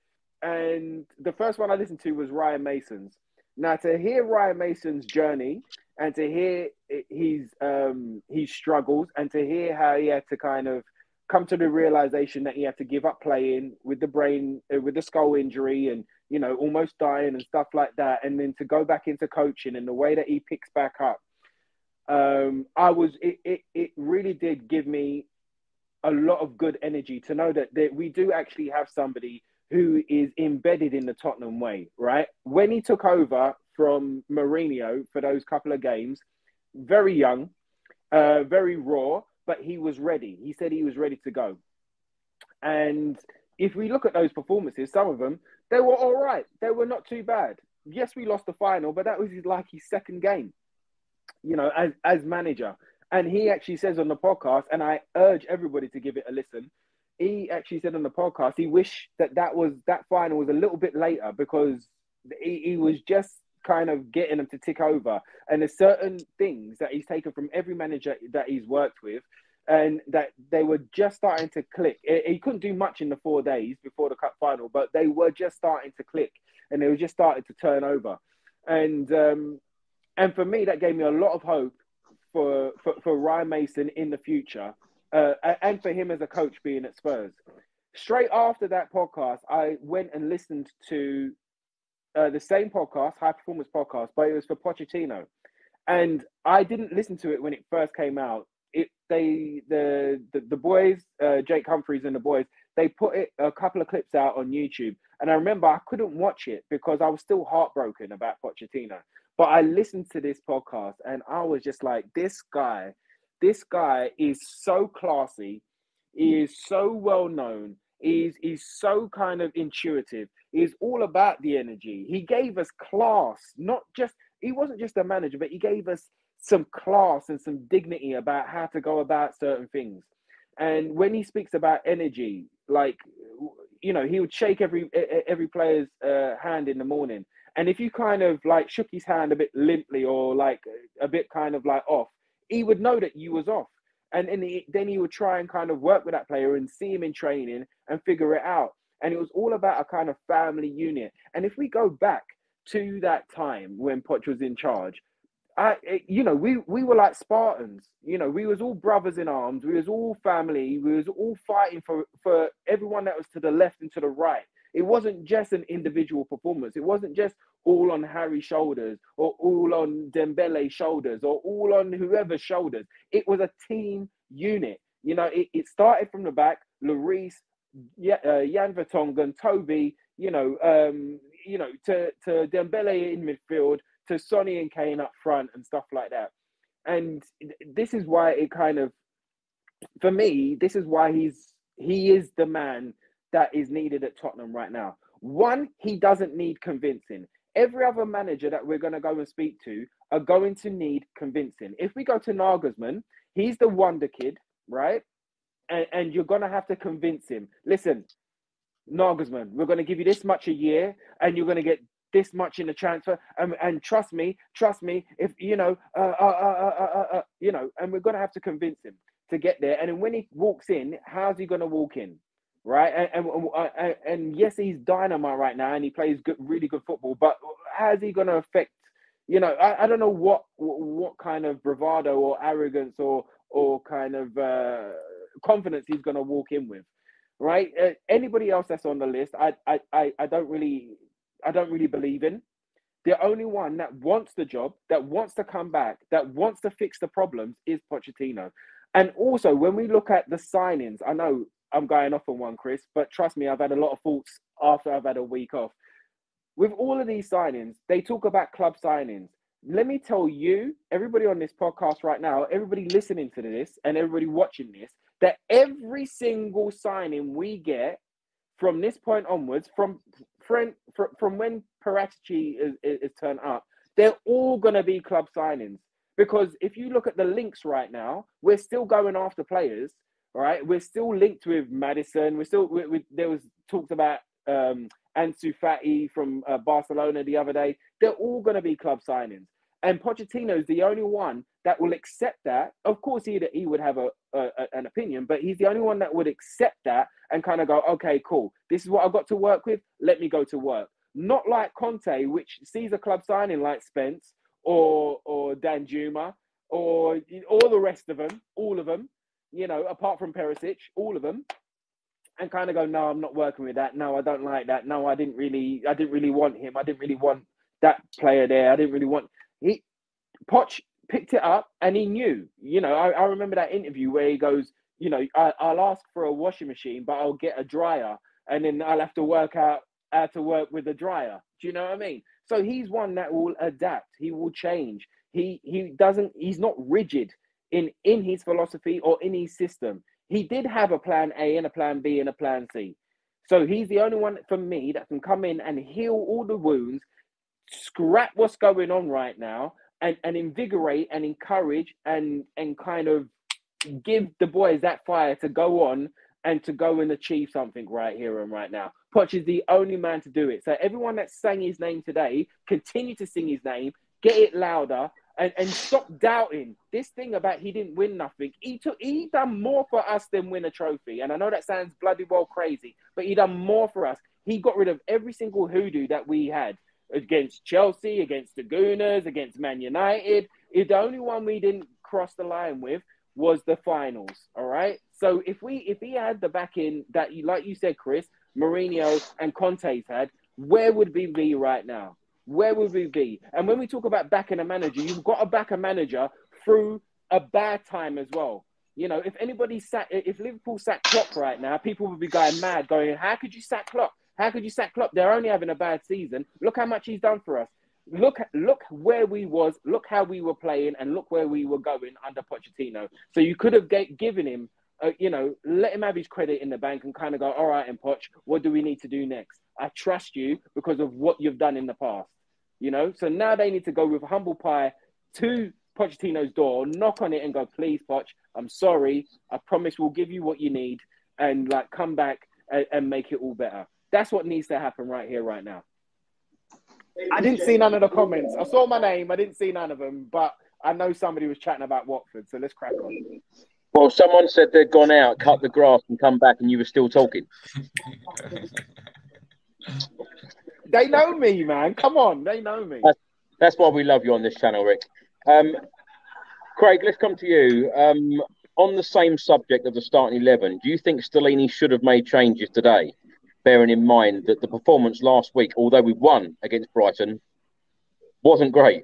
and the first one I listened to was Ryan Mason's. Now, to hear Ryan Mason's journey and to hear his um, his struggles and to hear how he had to kind of come to the realization that he had to give up playing with the brain uh, with the skull injury and you know almost dying and stuff like that and then to go back into coaching and the way that he picks back up um, i was it, it, it really did give me a lot of good energy to know that, that we do actually have somebody who is embedded in the tottenham way right? When he took over from Mourinho for those couple of games very young uh, very raw but he was ready. He said he was ready to go. And if we look at those performances, some of them, they were all right. They were not too bad. Yes, we lost the final, but that was like his second game, you know, as, as manager. And he actually says on the podcast, and I urge everybody to give it a listen. He actually said on the podcast he wished that that was that final was a little bit later because he, he was just kind of getting them to tick over. And there's certain things that he's taken from every manager that he's worked with, and that they were just starting to click. He couldn't do much in the four days before the cup final, but they were just starting to click, and they were just starting to turn over. And um, and for me, that gave me a lot of hope for for, for Ryan Mason in the future, uh, and for him as a coach being at Spurs. Straight after that podcast, I went and listened to uh, the same podcast, High Performance Podcast, but it was for Pochettino. And I didn't listen to it when it first came out. It they the the, the boys, uh, Jake Humphries and the boys, they put it a couple of clips out on YouTube. And I remember I couldn't watch it because I was still heartbroken about Pochettino. But I listened to this podcast and I was just like, this guy, this guy is so classy, he is so well known, he's he's so kind of intuitive is all about the energy. He gave us class, not just, he wasn't just a manager, but he gave us some class and some dignity about how to go about certain things. And when he speaks about energy, like, you know, he would shake every every player's uh, hand in the morning. And if you kind of like shook his hand a bit limply or like a bit kind of like off, he would know that you was off. And, and he, then he would try and kind of work with that player and see him in training and figure it out and it was all about a kind of family unit. And if we go back to that time when Poch was in charge, I, you know, we we were like Spartans. You know, we was all brothers in arms. We was all family. We was all fighting for for everyone that was to the left and to the right. It wasn't just an individual performance. It wasn't just all on Harry's shoulders or all on Dembele's shoulders or all on whoever's shoulders. It was a team unit. You know, it, it started from the back. Lloris, uh, Jan Vertonghen, Toby, you know, um, you know, to to Dembele in midfield, to Sonny and Kane up front, and stuff like that. And this is why it kind of, for me, this is why he's he is the man that is needed at Tottenham right now. One, he doesn't need convincing. Every other manager that we're going to go and speak to are going to need convincing. If we go to Nagelsmann, he's the wonder kid, right? and, and you're going to have to convince him. Listen, Nagelsmann, we're going to give you this much a year, and you're going to get this much in the transfer. And, and trust me, trust me, if you know, uh, uh, uh, you know, and we're going to have to convince him to get there. And when he walks in, how's he going to walk in? Right, and, and and yes, he's dynamite right now, and he plays good, really good football. But how's he going to affect you know, I, I don't know what what kind of bravado or arrogance or or kind of uh, confidence he's going to walk in with, right? Uh, anybody else that's on the list, I, I, I, I don't really, I don't really believe in. The only one that wants the job, that wants to come back, that wants to fix the problems is Pochettino. And also, when we look at the signings, I know I'm going off on one, Chris, but trust me, I've had a lot of thoughts after I've had a week off. With all of these signings, they talk about club signings let me tell you, everybody on this podcast right now, everybody listening to this, and everybody watching this, that every single signing we get from this point onwards, from from, from when Paratici is, is, is turned up, they're all going to be club signings. Because if you look at the links right now, we're still going after players, right? We're still linked with Maddison. We're still, we, we, there was talked about um, Ansu Fati from uh, Barcelona the other day. They're all going to be club signings. And Pochettino is the only one that will accept that. Of course, he, he would have a, a, an opinion, but he's the only one that would accept that and kind of go, okay, cool. This is what I've got to work with. Let me go to work. not like Conte, which sees a club signing like Spence or or Danjuma or all the rest of them, all of them, you know, apart from Perisic, all of them, and kind of go, no, I'm not working with that. No, I don't like that. No, I didn't really, I didn't really want him. I didn't really want that player there. I didn't really want he. Poch picked it up and he knew. You know, I, I remember that interview where he goes, you know, I, I'll ask for a washing machine, but I'll get a dryer, and then I'll have to work out how to work with a dryer. Do you know what I mean? So he's one that will adapt. He will change. He he doesn't. He's not rigid in in his philosophy or in his system. He did have a plan A and a plan B and a plan C. So he's the only one for me that can come in and heal all the wounds, scrap what's going on right now, and, and invigorate and encourage and and kind of give the boys that fire to go on and to go and achieve something right here and right now. Poch is the only man to do it. So everyone that sang his name today, continue to sing his name, get it louder, and, and stop doubting this thing about he didn't win nothing. He took he done more for us than win a trophy. And I know that sounds bloody well crazy, but he done more for us. He got rid of every single hoodoo that we had against Chelsea, against the Gooners, against Man United. The only one we didn't cross the line with was the finals. All right. So if we if he had the backing that you like you said, Chris, Mourinho and Conte's had, where would we be right now? Where would we be? And when we talk about backing a manager, you've got to back a manager through a bad time as well. You know, if anybody sat, if Liverpool sat Klopp right now, people would be going mad, going, "How could you sack Klopp? How could you sack Klopp? They're only having a bad season. Look how much he's done for us. Look, look where we was. Look how we were playing, and look where we were going under Pochettino. So you could have g- given him, uh, you know, let him have his credit in the bank and kind of go, all right, and Poch, what do we need to do next? I trust you because of what you've done in the past. You know, so now they need to go with humble pie to Pochettino's door, knock on it, and go, please, Poch, I'm sorry. I promise we'll give you what you need, and like come back and, and make it all better. That's what needs to happen right here, right now. I didn't see none of the comments. I saw my name. I didn't see none of them, but I know somebody was chatting about Watford. So let's crack on. Well, someone said they'd gone out, cut the grass, and come back, and you were still talking. they know me, man. Come on, they know me. That's, that's why we love you on this channel, Rick. Um, Craig, let's come to you. Um, on the same subject of the starting eleven, do you think Stellini should have made changes today? bearing in mind that the performance last week, although we won against Brighton, wasn't great.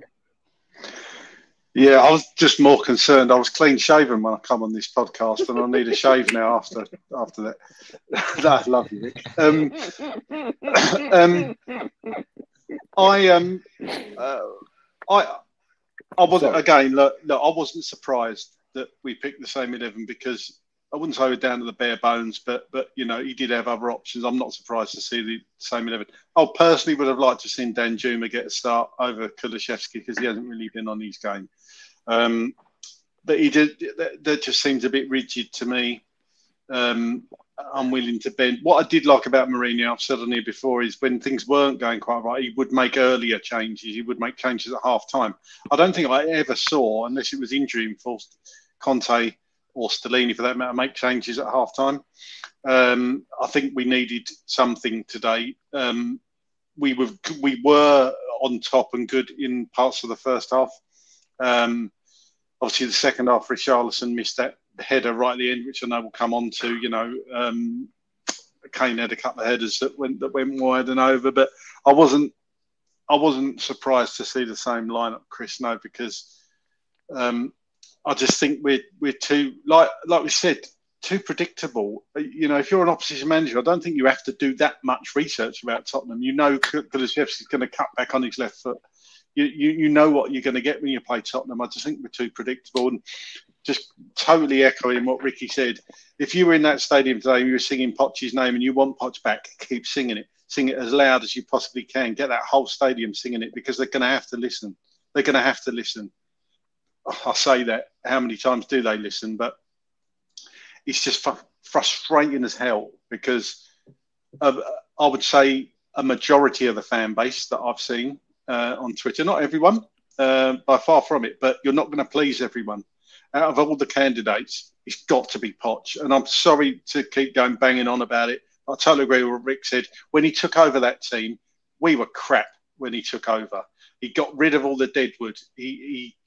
Yeah, I was just more concerned. I was clean shaven when I come on this podcast, and I need a shave now after after that. I love you, Nick. Um, um, I um, uh, I I wasn't again. Look, look, I wasn't surprised that we picked the same eleven because I wouldn't say we're down to the bare bones, but but you know he did have other options. I'm not surprised to see the same eleven. I personally would have liked to see Danjuma get a start over Kulusevski because he hasn't really been on his game. Um, but he did. That, that, just seems a bit rigid to me. Um, unwilling to bend. What I did like about Mourinho, I've said on here before, is when things weren't going quite right, he would make earlier changes. He would make changes at half time. I don't think I ever saw, unless it was injury enforced, Conte or Stellini for that matter, make changes at half time. Um, I think we needed something today. Um, we were we were on top and good in parts of the first half. Um, obviously, the second half, Richarlison missed that header right at the end, which I know we'll come on to. You know, um, Kane had a couple of headers that went that went wide and over, but I wasn't I wasn't surprised to see the same lineup, Chris. No, because um, I just think we're we're too like like we said too predictable. You know, if you're an opposition manager, I don't think you have to do that much research about Tottenham. You know, Kulusevski's going to cut back on his left foot. You, you you know what you're going to get when you play Tottenham. I just think we're too predictable and just totally echoing what Ricky said. If you were in that stadium today and you were singing Poch's name and you want Poch back, keep singing it. Sing it as loud as you possibly can. Get that whole stadium singing it because they're going to have to listen. They're going to have to listen. I say that. How many times do they listen? But it's just frustrating as hell because uh, I would say a majority of the fan base that I've seen uh, on Twitter, not everyone, uh, by far from it, but you're not going to please everyone. Out of all the candidates, it's got to be Poch. And I'm sorry to keep going banging on about it. I totally agree with what Rick said. When he took over that team, we were crap when he took over. He got rid of all the deadwood. He he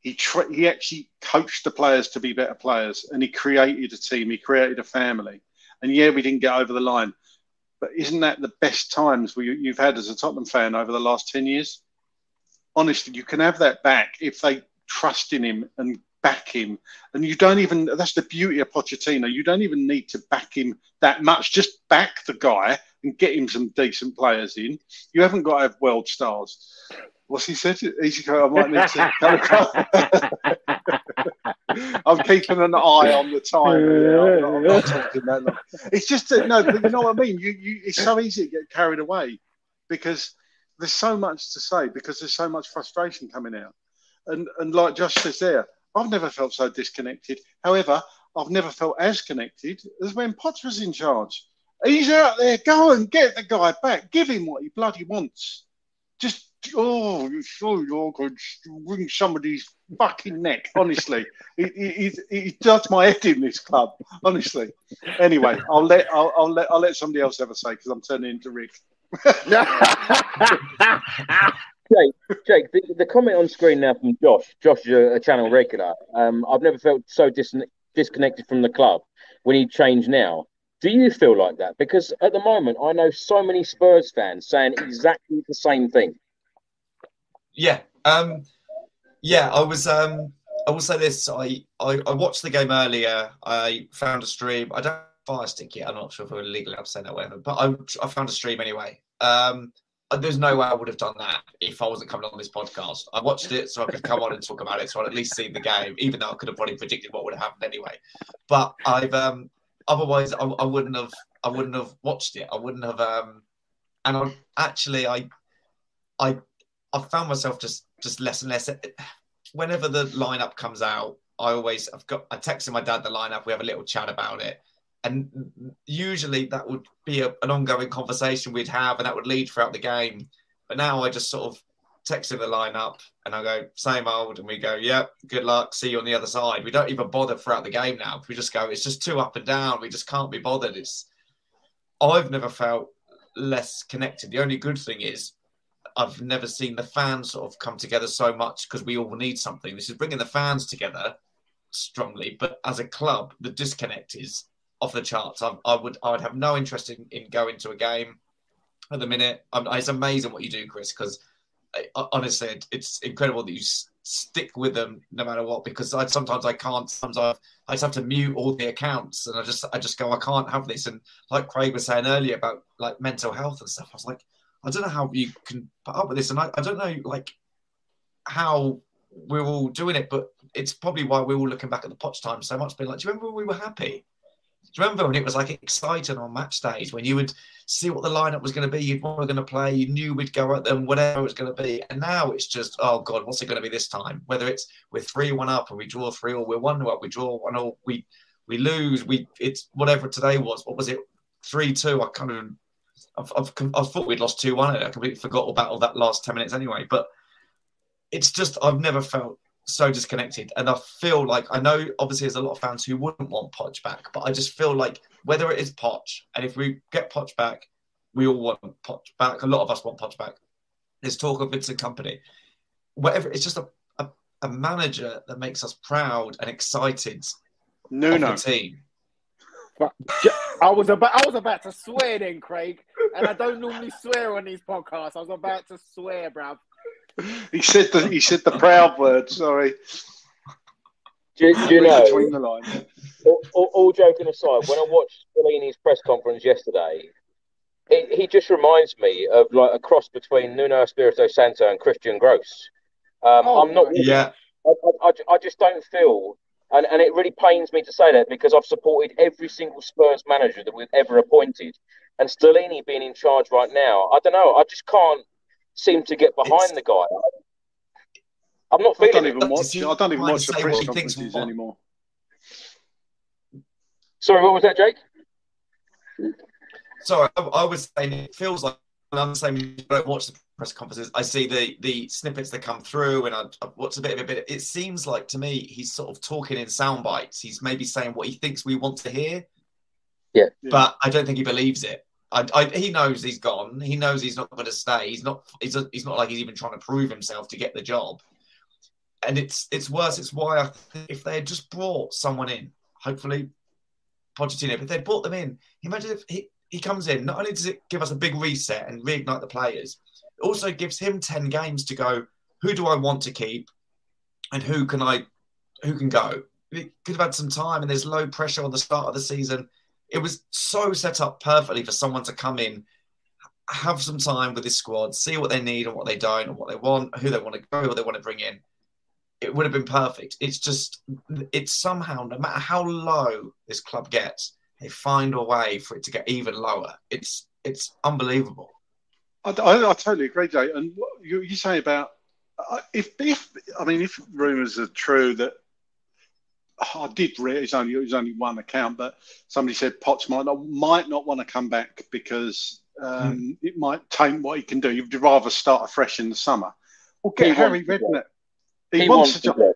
he, tra- he actually coached the players to be better players, and he created a team. He created a family. And yeah, we didn't get over the line, but isn't that the best times we, you've had as a Tottenham fan over the last ten years? Honestly, you can have that back if they trust in him and back him. And you don't even, that's the beauty of Pochettino. You don't even need to back him that much. Just back the guy and get him some decent players in. You haven't got to have world stars. What's he said? He's, I might need to. I'm keeping an eye on the time. I'm, not, I'm not talking that long. It's just that, no, but you know what I mean. You, you, it's so easy to get carried away because there's so much to say because there's so much frustration coming out. And and like Josh says there, I've never felt so disconnected. However, I've never felt as connected as when Poch was in charge. He's out there. Go and get the guy back. Give him what he bloody wants. Just oh, you're so to wring somebody's fucking neck. Honestly, he, he, he, does my head in this club. Honestly. Anyway, I'll let I'll, I'll let I'll let somebody else have a say because I'm turning into Rick. Jake, Jake the, the, comment on screen now from Josh. Josh is a, a channel regular. Um, I've never felt so dis- disconnected from the club when he changed now. Do you feel like that? Because at the moment, I know so many Spurs fans saying exactly the same thing. Yeah, um, yeah. I was. Um, I will say this. I, I, I watched the game earlier. I found a stream. I don't fire stick yet. I'm not sure if we're legally say that, whatever. But I, I found a stream anyway. Um, there's no way I would have done that if I wasn't coming on this podcast. I watched it so I could come on and talk about it, so I'd at least seen the game, even though I could have probably predicted what would have happened anyway. But I've um, otherwise I, I wouldn't have I wouldn't have watched it. I wouldn't have um, and I actually I I I found myself just just less and less. Whenever the lineup comes out, I always I've got I texted my dad the lineup. We have a little chat about it. And usually that would be a, an ongoing conversation we'd have and that would lead throughout the game. But now i just sort of text him the lineup and i go same old. And we go yep good luck. See you on the other side. We don't even bother throughout the game now. We just go it's just too up and down. We just can't be bothered. It's i've never felt less connected. The only good thing is i've never seen the fans sort of come together so much because we all need something this is bringing the fans together strongly but as a club the disconnect is off the charts. I, I, would I would have no interest in, in going to a game at the minute. I'm, it's amazing what you do, Chris, because eh, honestly, it's incredible that you s- stick with them no matter what. Because I, sometimes I can't. Sometimes I, I just have to mute all the accounts, and I just I just go I can't have this. And like Craig was saying earlier about like mental health and stuff, I was like I don't know how you can put up with this, and I, I don't know like how we're all doing it, but it's probably why we're all looking back at the Poch time so much. Being like, do you remember when we were happy? Do you remember when it was like exciting on match days when you would see what the lineup was going to be, you were going to play, you knew we'd go at them, whatever it was going to be. And now it's just, oh God, what's it going to be this time? Whether it's we're three one up and we draw three or we're one up, we draw one or we we lose, we it's whatever today was. What was it? Three two. I kind of I've, I've, I thought we'd lost two one. I completely forgot all about all that last ten minutes anyway. But it's just I've never felt so disconnected. And I feel like I know obviously there's a lot of fans who wouldn't want Poch back, but I just feel like whether it is Poch, and if we get Poch back, we all want Poch back. A lot of us want Poch back. There's talk of Vincent Kompany. Whatever, it's just a, a, a manager that makes us proud and excited. No, no. The team. I was about I was about to swear then, Craig, and I don't normally swear on these podcasts. I was about to swear, bruv he said the he said the proud word. Sorry. Do, do you know? Between the lines. All, all, all, joking aside, when I watched Stellini's press conference yesterday, it, he just reminds me of like a cross between Nuno Espirito Santo and Christian Gross. Um, oh, I'm not. Yeah. I, I, I, just don't feel, and, and it really pains me to say that because I've supported every single Spurs manager that we've ever appointed, and Stellini being in charge right now, I don't know. I just can't seem to get behind it's, the guy. I'm not feeling. I don't even watch. I don't even watch the press conferences anymore. Sorry, what was that, Jake? Sorry, I, I was saying it feels like I'm saying I don't watch the press conferences. I see the the snippets that come through, and I, I watch a bit of a bit. It seems like to me he's sort of talking in sound bites. He's maybe saying what he thinks we want to hear. Yeah. But I don't think he believes it. I, I, he knows he's gone. He knows he's not going to stay. He's not. He's, a, he's not like he's even trying to prove himself to get the job. And it's it's worse. It's why I if they had just brought someone in, hopefully Pochettino, but they brought them in, imagine if he, he comes in. Not only does it give us a big reset and reignite the players, it also gives him ten games to go. Who do I want to keep, and who can I, who can go? Could have had some time, and there's low pressure on the start of the season it was so set up perfectly for someone to come in, have some time with this squad, see what they need and what they don't, and what they want, who they want to go, who they want to bring in. It would have been perfect. It's just, it's somehow, no matter how low this club gets, they find a way for it to get even lower. It's it's unbelievable. I, I, I totally agree, Jay. And what you, you say about uh, if if I mean if rumours are true that I did read it's only it was only one account, but somebody said Poch might not might not want to come back because um, mm. it might taint what he can do. You'd rather start afresh in the summer. Well, get he Harry Redknapp. He, he, wants, wants to.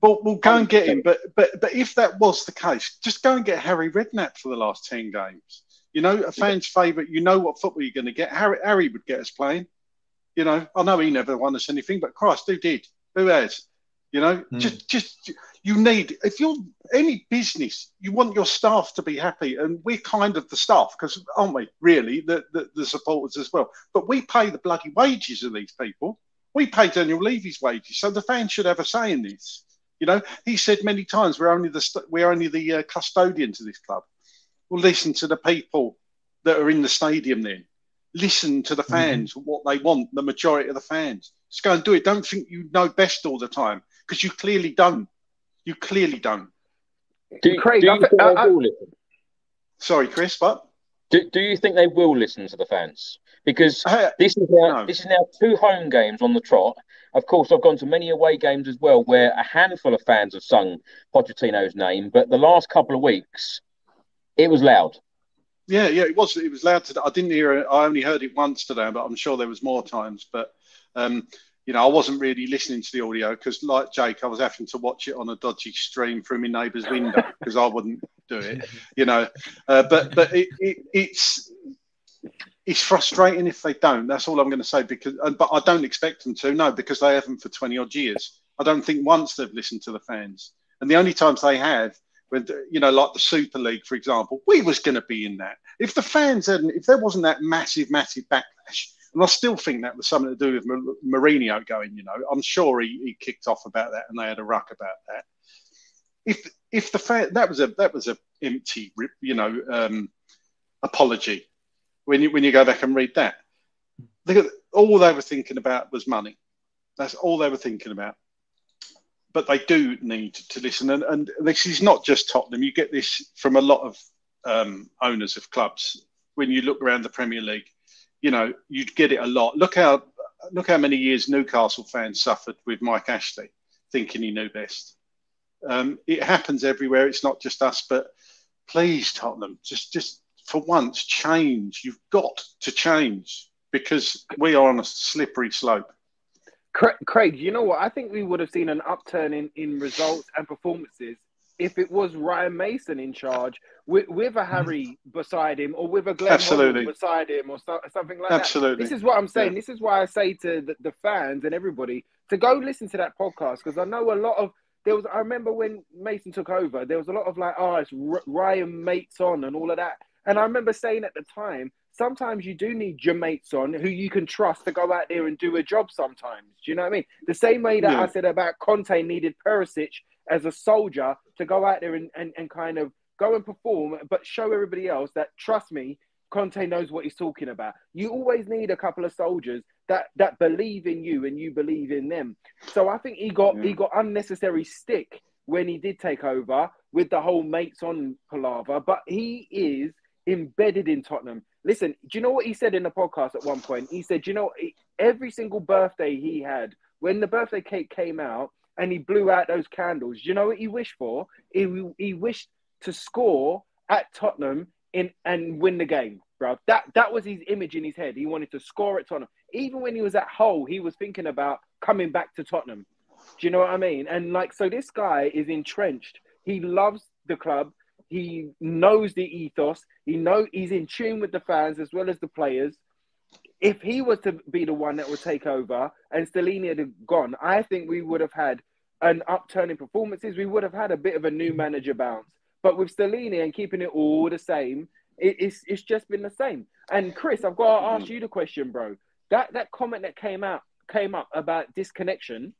Well, we'll go and get him. But but but if that was the case, just go and get Harry Redknapp for the last ten games. You know, a fan's favourite. You know what football you're going to get. Harry Harry would get us playing. You know, I know he never won us anything, but Christ, who did? Who has? You know, mm. just just you need if you're any business, you want your staff to be happy, and we're kind of the staff because aren't we? Really, the, the, the supporters as well. But we pay the bloody wages of these people. We pay Daniel Levy's wages, so the fans should have a say in this. You know, he said many times we're only the we're only the uh, custodians of this club. Well, listen to the people that are in the stadium. Then listen to the mm-hmm. fans, mm-hmm. what they want. The majority of the fans. Just go and do it. Don't think you know best all the time because you clearly don't. You clearly don't. Do, Craig, do you think I, I, will listen? Sorry, Chris, but do, do you think they will listen to the fans? Because uh, this is now no. this is now two home games on the trot. Of course, I've gone to many away games as well, where a handful of fans have sung Pochettino's name. But the last couple of weeks, it was loud. Yeah, yeah, it was. It was loud today. I didn't hear it. I only heard it once today, but I'm sure there was more times. But um, you know, I wasn't really listening to the audio because, like Jake, I was having to watch it on a dodgy stream through my neighbour's window because I wouldn't do it, you know. Uh, but but it, it, it's it's frustrating if they don't. That's all I'm going to say. Because, but I don't expect them to. No, because they haven't for 20 odd years. I don't think once they've listened to the fans, and the only times they have, when you know, like the Super League, for example, we was going to be in that. If the fans hadn't, if there wasn't that massive, massive backlash, and I still think that was something to do with Mourinho going, you know, I'm sure he, he kicked off about that and they had a ruck about that. If if the fan, that was a that was a empty, you know, um, apology. When you when you go back and read that, all they were thinking about was money. That's all they were thinking about. But they do need to listen, and, and this is not just Tottenham. You get this from a lot of um, owners of clubs when you look around the Premier League you know, you'd get it a lot. Look how look how many years Newcastle fans suffered with Mike Ashley, thinking he knew best. Um, it happens everywhere. It's not just us, but please, Tottenham, just just for once, change. You've got to change because we are on a slippery slope. Craig, you know what? I think we would have seen an upturn in, in results and performances if it was Ryan Mason in charge with, with a Harry mm. beside him or with a Glenn Absolutely. beside him or so, something like Absolutely. that. This is what I'm saying. Yeah. This is why I say to the, the fans and everybody to go listen to that podcast because I know a lot of there was. I remember when Mason took over, there was a lot of like, oh, it's R- Ryan mates on and all of that. And I remember saying at the time, sometimes you do need your mates on who you can trust to go out there and do a job sometimes. Do you know what I mean? The same way that yeah. I said about Conte needed Perisic as a soldier to go out there and, and, and kind of go and perform, but show everybody else that trust me, Conte knows what he's talking about. You always need a couple of soldiers that that believe in you and you believe in them. So I think he got yeah. he got unnecessary stick when he did take over with the whole mates on palaver, but he is embedded in Tottenham. Listen, do you know what he said in the podcast at one point? He said, you know, every single birthday he had, when the birthday cake came out, and he blew out those candles. You know what he wished for? He, he wished to score at Tottenham in and win the game, bro. That that was his image in his head. He wanted to score at Tottenham. Even when he was at Hull, he was thinking about coming back to Tottenham. Do you know what I mean? And like, so this guy is entrenched. He loves the club. He knows the ethos. He know he's in tune with the fans as well as the players. If he was to be the one that would take over and Stellini had gone, I think we would have had an upturn in performances. We would have had a bit of a new manager bounce. But with Stellini and keeping it all the same, it, it's it's just been the same. And Chris, I've got to ask mm. you the question, bro. That that comment that came out came up about disconnection.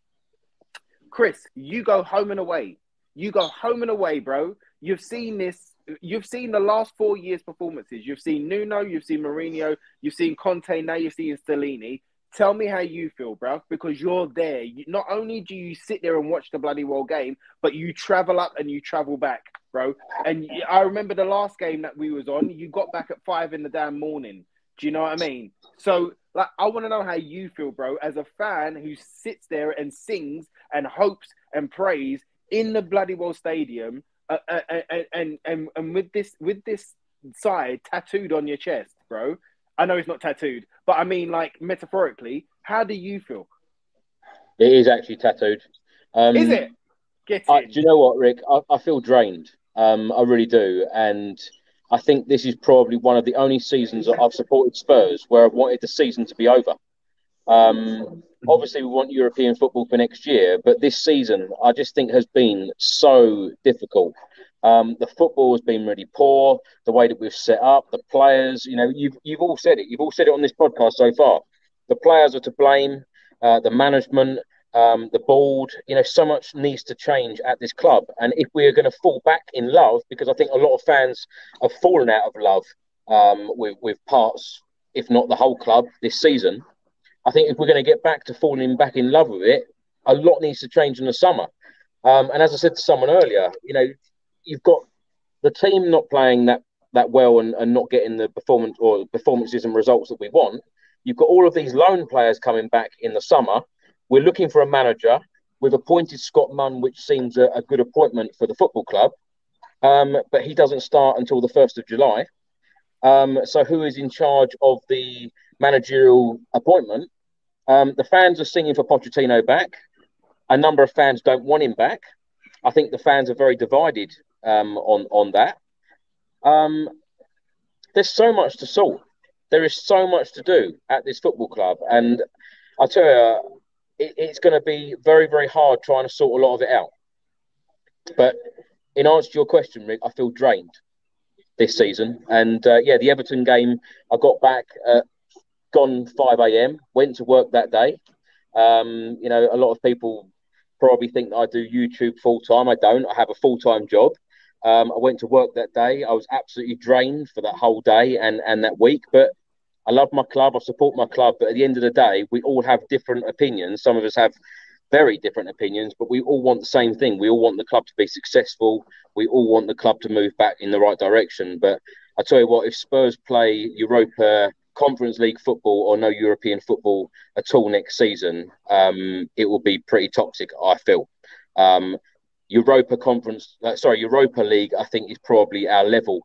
Chris, you go home and away. You go home and away, bro. You've seen this. You've seen the last four years' performances. You've seen Nuno. You've seen Mourinho. You've seen Conte. Now you're seeing Stellini. Tell me how you feel, bro, because you're there. You, not only do you sit there and watch the bloody world game, but you travel up and you travel back, bro. And I remember the last game that we was on. You got back at five in the damn morning. Do you know what I mean? So, like, I want to know how you feel, bro, as a fan who sits there and sings and hopes and prays in the bloody well stadium, uh, and and and with this with this side tattooed on your chest, bro. I know it's not tattooed, but I mean, like metaphorically, how do you feel? It is actually tattooed. Um, is it? Get I, do you know what, Rick? I, I feel drained. Um, I really do, and I think this is probably one of the only seasons that I've supported Spurs where I've wanted the season to be over. Um, obviously, we want European football for next year, but this season I just think has been so difficult. Um, the football has been really poor. The way that we've set up, the players, you know, you've you've all said it. You've all said it on this podcast so far. The players are to blame. Uh, the management, um, the board, you know, so much needs to change at this club. And if we are going to fall back in love, because I think a lot of fans have fallen out of love um, with with parts, if not the whole club, this season. I think if we're going to get back to falling back in love with it, a lot needs to change in the summer. Um, and as I said to someone earlier, you know, you've got the team not playing that that well and, and not getting the performance or performances and results that we want. You've got all of these loan players coming back in the summer. We're looking for a manager. We've appointed Scott Munn, which seems a, a good appointment for the football club. Um, but he doesn't start until the 1st of July. Um, so, who is in charge of the managerial appointment? Um, the fans are singing for Pochettino back. A number of fans don't want him back. I think the fans are very divided um, on on that. Um, there's so much to sort. There is so much to do at this football club, and I tell you, it, it's going to be very very hard trying to sort a lot of it out. But in answer to your question, Rick, I feel drained this season, and uh, yeah, the Everton game, I got back gone 5 a.m. Went to work that day. Um, you know, a lot of people probably think that I do YouTube full time. I don't. I have a full time job. Um, I went to work that day. I was absolutely drained for that whole day and, and that week. But I love my club. I support my club. But at the end of the day, we all have different opinions. Some of us have very different opinions, but we all want the same thing. We all want the club to be successful. We all want the club to move back in the right direction. But I tell you what, if Spurs play Europa Conference League football or no European football at all next season, um, it will be pretty toxic. I feel. Um, Europa Conference, uh, sorry, Europa League, I think is probably our level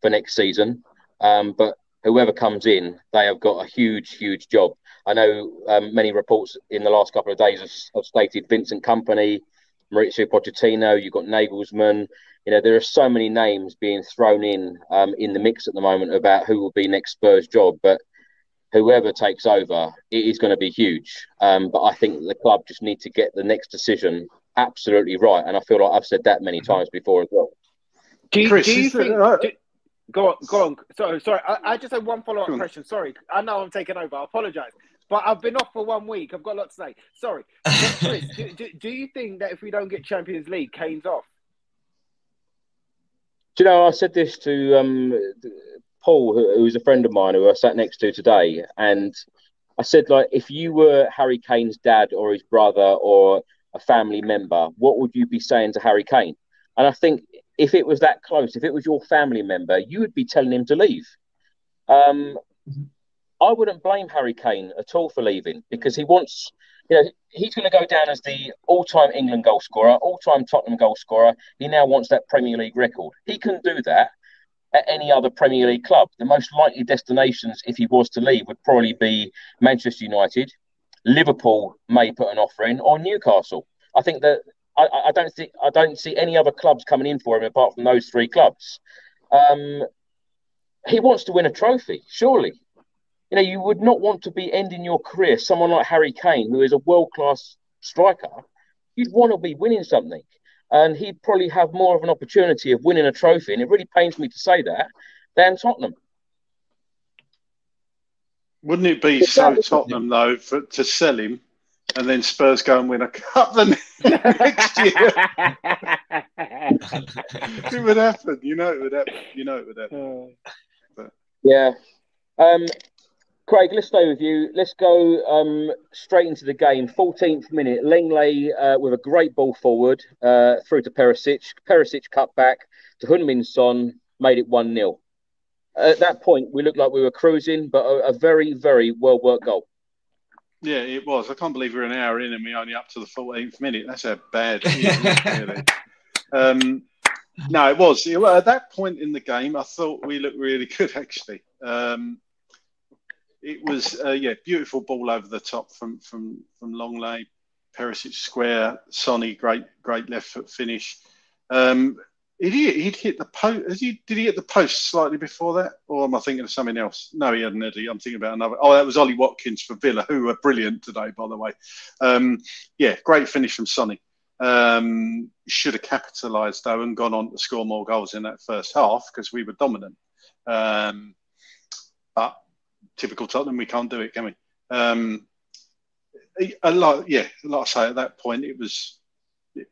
for next season. Um, but whoever comes in, they have got a huge, huge job. I know um, many reports in the last couple of days have, have stated Vincent Kompany, Mauricio Pochettino, you've got Nagelsmann. You know, there are so many names being thrown in um, in the mix at the moment about who will be next Spurs job. But whoever takes over, it is going to be huge. Um, but I think the club just need to get the next decision absolutely right. And I feel like I've said that many mm-hmm. times before as well. Do you, Chris, do you think? Uh, do, go on, go on. Sorry, sorry. I, I just had one follow up question. Sorry, I know I'm taking over. I apologise. But I've been off for one week. I've got a lot to say. Sorry. Chris, do, do, do, you think that if we don't get Champions League, Kane's off? Do you know, I said this to um, Paul, who, who was a friend of mine who I sat next to today. And I said, like, if you were Harry Kane's dad or his brother or a family member, what would you be saying to Harry Kane? And I think if it was that close, if it was your family member, you would be telling him to leave. Um, I wouldn't blame Harry Kane at all for leaving because he wants, you know, he's going to go down as the all-time England goal scorer, all-time Tottenham goal scorer. He now wants that Premier League record. He can do that at any other Premier League club. The most likely destinations, if he was to leave, would probably be Manchester United, Liverpool may put an offer in, or Newcastle. I think that I, I, don't see I don't see any other clubs coming in for him apart from those three clubs. Um, he wants to win a trophy, surely. You know, you would not want to be ending your career. Someone like Harry Kane, who is a world class striker, you'd want to be winning something, and he'd probably have more of an opportunity of winning a trophy. And it really pains me to say that than Tottenham. Wouldn't it be so Tottenham though for, to sell him and then Spurs go and win a cup the next year? it would happen. You know it would happen. You know it would happen. But. Yeah. Um, Craig, let's stay with you. Let's go um, straight into the game. 14th minute, Lenglet uh, with a great ball forward uh, through to Perisic. Perisic cut back to Heung-min Son, made it 1 0 at that point, we looked like we were cruising, but a, a very, very well worked goal. Yeah, it was. I can't believe we're an hour in and we're only up to the 14th minute. That's a bad. really. um, no, it was. At that point in the game, I thought we looked really good, actually. Um, it was, uh, yeah, beautiful ball over the top from from from Lenglet, Perisic square, Sonny, great great left foot finish. Um, he he'd hit the post. He, did he hit the post slightly before that, or am I thinking of something else? No, he hadn't. He? I'm thinking about another. Oh, that was Ollie Watkins for Villa, who were brilliant today, by the way. Um, yeah, great finish from Sonny. Um, should have capitalised though and gone on to score more goals in that first half because we were dominant. Um, but typical Tottenham, we can't do it, can we? Um, a lot, yeah, like I say, at that point, it was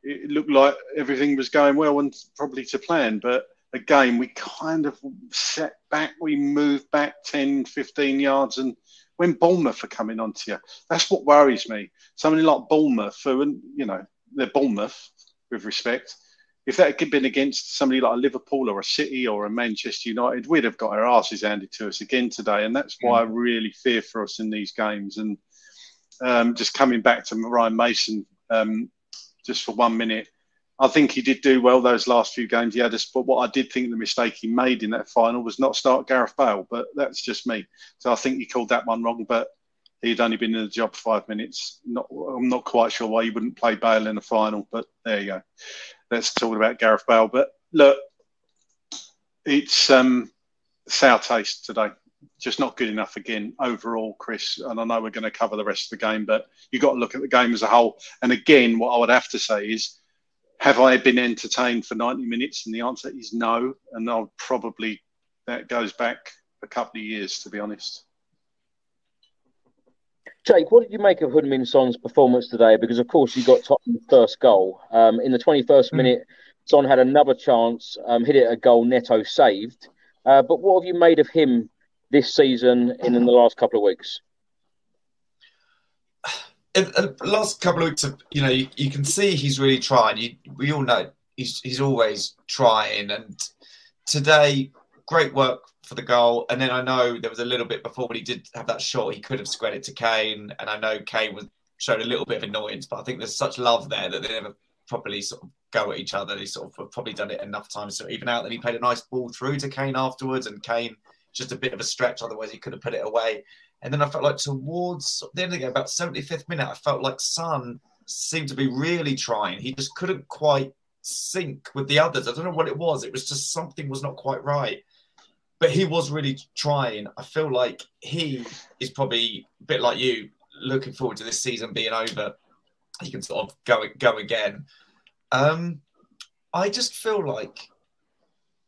it looked like everything was going well and probably to plan. But again, we kind of set back, we moved back 10, 15 yards. And when Bournemouth are coming onto you, that's what worries me. Somebody like Bournemouth, who, you know, they're Bournemouth with respect. If that had been against somebody like a Liverpool or a City or a Manchester United, we'd have got our asses handed to us again today. And that's why mm. I really fear for us in these games. And um, just coming back to Ryan Mason, um, just for one minute. I think he did do well those last few games he had us, but what I did think the mistake he made in that final was not start Gareth Bale, but that's just me. So I think he called that one wrong, but he'd only been in the job five minutes. Not, I'm not quite sure why he wouldn't play Bale in the final, but there you go. Let's talk about Gareth Bale. But look, it's um, sour taste today just not good enough again overall, Chris. And I know we're going to cover the rest of the game, but you've got to look at the game as a whole. And again, what I would have to say is, have I been entertained for 90 minutes? And the answer is no. And I'll probably, that goes back a couple of years, to be honest. Jake, what did you make of Heung-min Son's performance today? Because, of course, you got Tottenham's first goal. Um, in the 21st mm. minute, Son had another chance, um, hit it a goal, Neto saved. Uh, but what have you made of him this season and in the last couple of weeks? In, the last couple of weeks, of, you know, you, you, can see he's really trying. You, we all know he's he's always trying, and today, great work for the goal. And then I know there was a little bit before when he did have that shot, he could have squared it to Kane, and I know Kane was showed a little bit of annoyance, but I think there's such love there that they never properly sort of go at each other. They sort of probably done it enough times to even out. Then he played a nice ball through to Kane afterwards, and Kane just a bit of a stretch. Otherwise, he could have put it away. And then I felt like towards the end of the game, about 75th minute, I felt like Son seemed to be really trying. He just couldn't quite sync with the others. I don't know what it was. It was just something was not quite right. But he was really trying. I feel like he is probably a bit like you, looking forward to this season being over. He can sort of go go again. Um, I just feel like,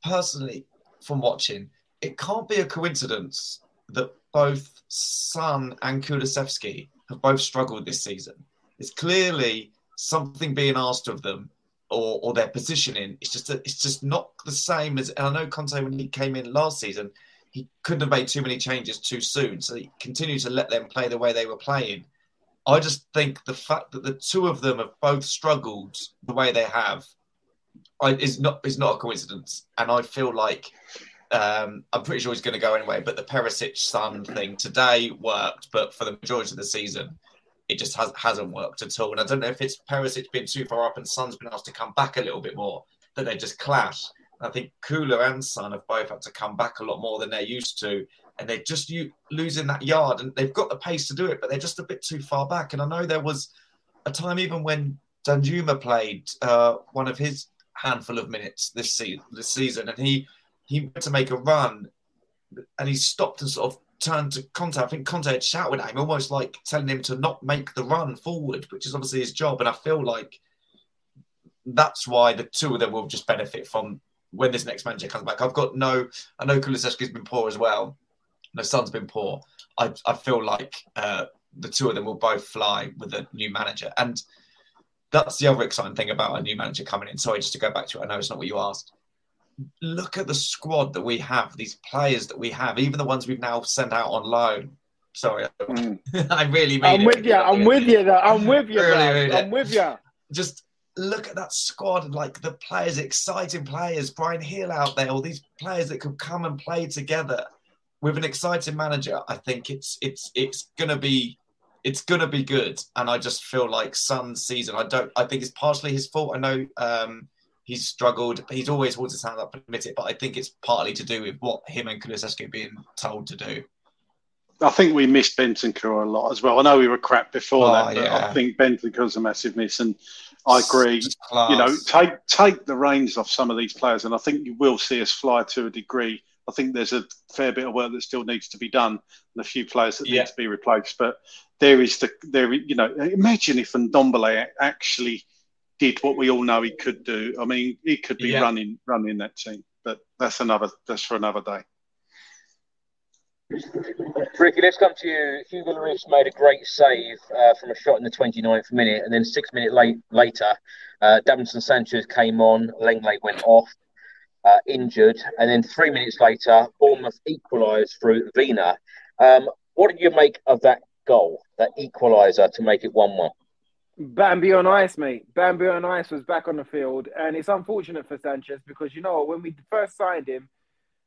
personally, from watching, it can't be a coincidence that both Son and Kulusevski have both struggled this season. It's clearly something being asked of them or, or their positioning. It's just a, it's just not the same as. And I know Conte when he came in last season, he couldn't have made too many changes too soon, so he continued to let them play the way they were playing. I just think the fact that the two of them have both struggled the way they have I, is not is not a coincidence, and I feel like um, I'm pretty sure he's going to go anyway. But the Perisic Son thing today worked, but for the majority of the season, it just has, hasn't worked at all. And I don't know if it's Perisic being too far up and Son's been asked to come back a little bit more that they just clash. I think Kula and Son have both had to come back a lot more than they're used to, and they're just losing that yard. And they've got the pace to do it, but they're just a bit too far back. And I know there was a time even when Danjuma played uh, one of his handful of minutes this season, this season, and he he went to make a run, and he stopped and sort of turned to Conte. I think Conte had shouted at him, almost like telling him to not make the run forward, which is obviously his job. And I feel like that's why the two of them will just benefit from when this next manager comes back. I've got no, I know Kulusevski's been poor as well. No, Son's been poor. I, I feel like uh, the two of them will both fly with a new manager. And that's the other exciting thing about a new manager coming in. Sorry, just to go back to it. I know it's not what you asked. Look at the squad that we have, these players that we have, even the ones we've now sent out on loan. Sorry, mm. I really mean it. I'm it. with you. I'm with you. Though. I'm with you. really I'm with you. Just look at that squad, like the players, exciting players, Bryan Gil out there, all these players that could come and play together with an exciting manager. I think it's it's it's gonna be it's gonna be good. And I just feel like Son's season, I don't I think it's partially his fault. I know um he's struggled. He's always holds to hand up it, but I think it's partly to do with what him and are being told to do. I think we missed Bentancur a lot as well. I know we were crap before oh, that, but yeah. I think Bentancur's a massive miss. And I agree. You know, take take the reins off some of these players, and I think you will see us fly to a degree. I think there's a fair bit of work that still needs to be done, and a few players that yeah. need to be replaced. But there is the there. You know, imagine if Ndombele actually did what we all know he could do. I mean, he could be yeah. running running that team. But that's another. That's for another day. Ricky, let's come to you. Hugo Lloris made a great save uh, from a shot in the 29th minute, and then six minutes late, later, uh, Davinson Sanchez came on, Lenglet went off, uh, injured, and then three minutes later, Bournemouth equalised through Vina. Um, what did you make of that goal, that equaliser to make it 1 1? Bambi on ice, mate. Bambi on ice was back on the field, and it's unfortunate for Sanchez because you know when we first signed him,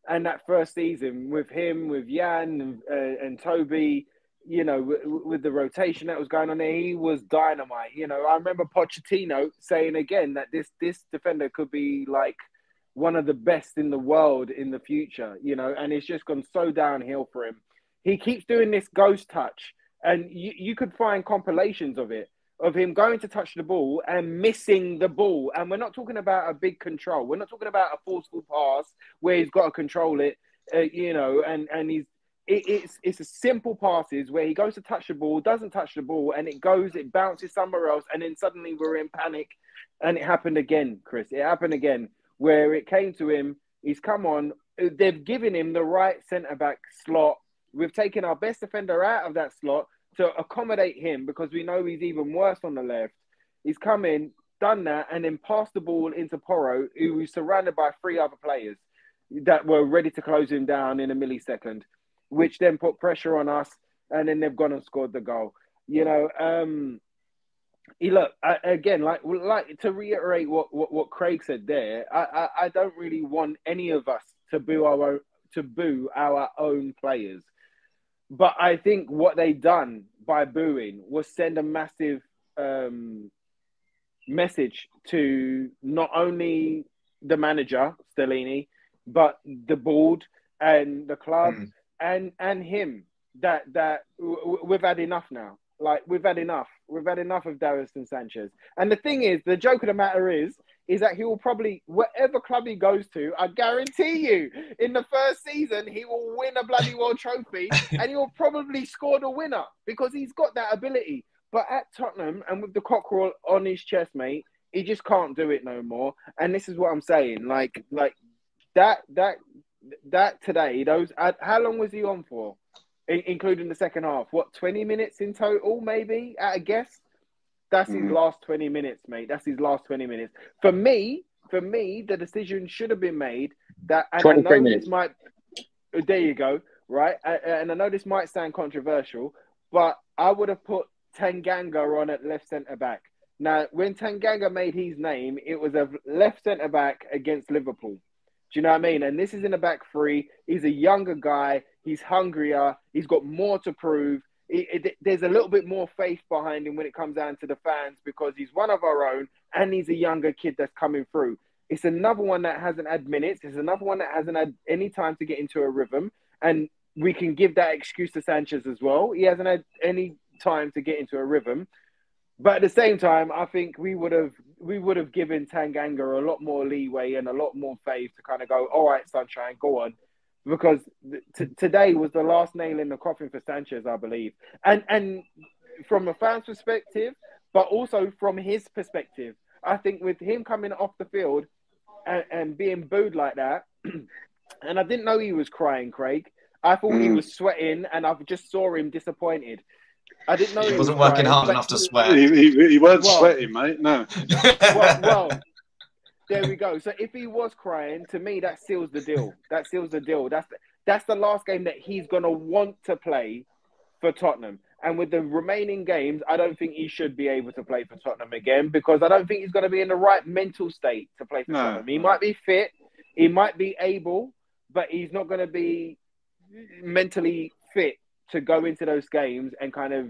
and that first season with him, with Jan and, uh, and Toby, you know, w- with the rotation that was going on there, he was dynamite. You know, I remember Pochettino saying again that this this defender could be like one of the best in the world in the future. You know, and it's just gone so downhill for him. He keeps doing this ghost touch, and you, you could find compilations of it of him going to touch the ball and missing the ball. And we're not talking about a big control. We're not talking about a forceful pass where he's got to control it, uh, you know, and, and he's, it, it's, it's a simple passes where he goes to touch the ball, doesn't touch the ball, and it goes, it bounces somewhere else. And then suddenly we're in panic. And it happened again, Chris. It happened again where it came to him. He's come on. They've given him the right centre back slot. We've taken our best defender out of that slot to accommodate him because we know he's even worse on the left. He's come in, done that, and then passed the ball into Porro, who was surrounded by three other players that were ready to close him down in a millisecond, which then put pressure on us, and then they've gone and scored the goal. You know, um, he look again, like like to reiterate what, what, what Craig said there. I, I, I don't really want any of us to boo our own, to boo our own players. But I think what they done by booing was send a massive um, message to not only the manager Stellini, but the board and the club mm. and and him that that w- we've had enough now. Like we've had enough. We've had enough of Davinson Sanchez. And the thing is, the joke of the matter is, is that he will probably whatever club he goes to, I guarantee you, in the first season he will win a bloody world trophy, and he will probably score the winner because he's got that ability. But at Tottenham and with the cockerel on his chest, mate, he just can't do it no more. And this is what I'm saying, like, like that, that, that today. Those, how long was he on for? including the second half. What, 20 minutes in total, maybe, at a guess? That's mm. his mm-hmm. last 20 minutes, mate. That's his last 20 minutes. For me, for me, the decision should have been made that and 23 minutes. might uh, there you go, right? Uh, uh, and I know this might sound controversial, but I would have put Tanganga on at left centre back. Now, when Tanganga made his name, it was a left centre back against Liverpool. Do you know what I mean? And this is in the back three. He's a younger guy. He's hungrier. He's got more to prove it, it, there's a little bit more faith behind him when it comes down to the fans because he's one of our own and he's a younger kid that's coming through. It's another one that hasn't had minutes. It's another one that hasn't had any time to get into a rhythm. And we can give that excuse to Sanchez as well. He hasn't had any time to get into a rhythm. But at the same time, I think we would have we would have given Tanganga a lot more leeway and a lot more faith to kind of go, all right, sunshine, go on, because t- today was the last nail in the coffin for Sanchez, I believe, and and from a fan's perspective, but also from his perspective, I think with him coming off the field and, and being booed like that, and I didn't know he was crying, Craig. I thought mm. he was sweating, and I just saw him disappointed. I didn't know he, he wasn't was working crying, hard enough to sweat. He, he, he weren't Well- sweating, mate. No. well, well, there we go. So if he was crying, to me that seals the deal. That seals the deal. That's the, that's the last game that he's gonna want to play for Tottenham. And with the remaining games, I don't think he should be able to play for Tottenham again because I don't think he's going to be in the right mental state to play for No. Tottenham. He might be fit, he might be able, but he's not going to be mentally fit to go into those games and kind of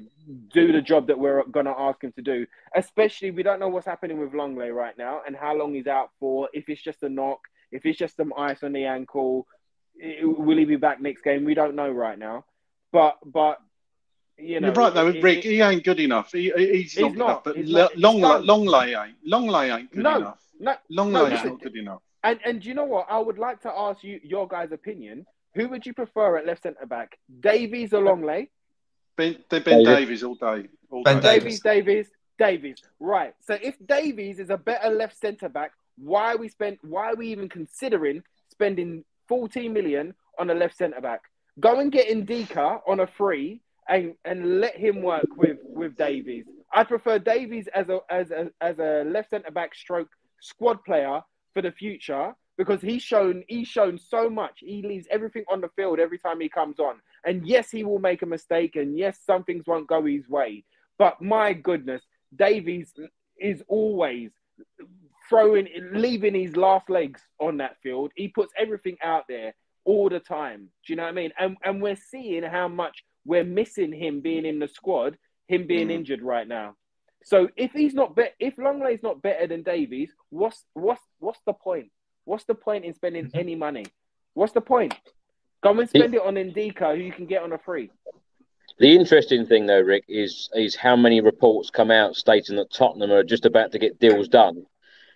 do the job that we're going to ask him to do. Especially, we don't know what's happening with Lenglet right now and how long he's out for. If it's just a knock, if it's just some ice on the ankle, will he be back next game? We don't know right now. But but you know, You're right though, it- Rick. it- He ain't good enough. He, he- he's, He's not good not. enough. But He's L- not. Lenglet. Lenglet ain't. Lenglet ain't good No. enough. no, Lenglet's no, listen, not good enough. And and do you know what? I would like to ask you your guys' opinion. Who would you prefer at left centre back? Davies or Lenglet? Ben, they're Ben David. Davies all day. All Ben day. Davies. Davies, Davies, Davies. Right. So if Davies is a better left centre back, why are we spent? Why are we even considering spending 14 million on a left centre back? Go and get Ndicka on a free and and let him work with with Davies. I prefer Davies as a as a as a left centre back stroke squad player for the future because he's shown he's shown so much. He leaves everything on the field every time he comes on. And yes, he will make a mistake, and yes, some things won't go his way. But my goodness, Davies is always throwing, leaving his last legs on that field. He puts everything out there all the time. Do you know what I mean? And and we're seeing how much we're missing him being in the squad, him being Mm. injured right now. So if he's not be- if Lenglet's not better than Davies, what's what's what's the point? What's the point in spending any money? What's the point? Go and spend it on Ndicka, who you can get on a free. The interesting thing, though, Rick, is is how many reports come out stating that Tottenham are just about to get deals done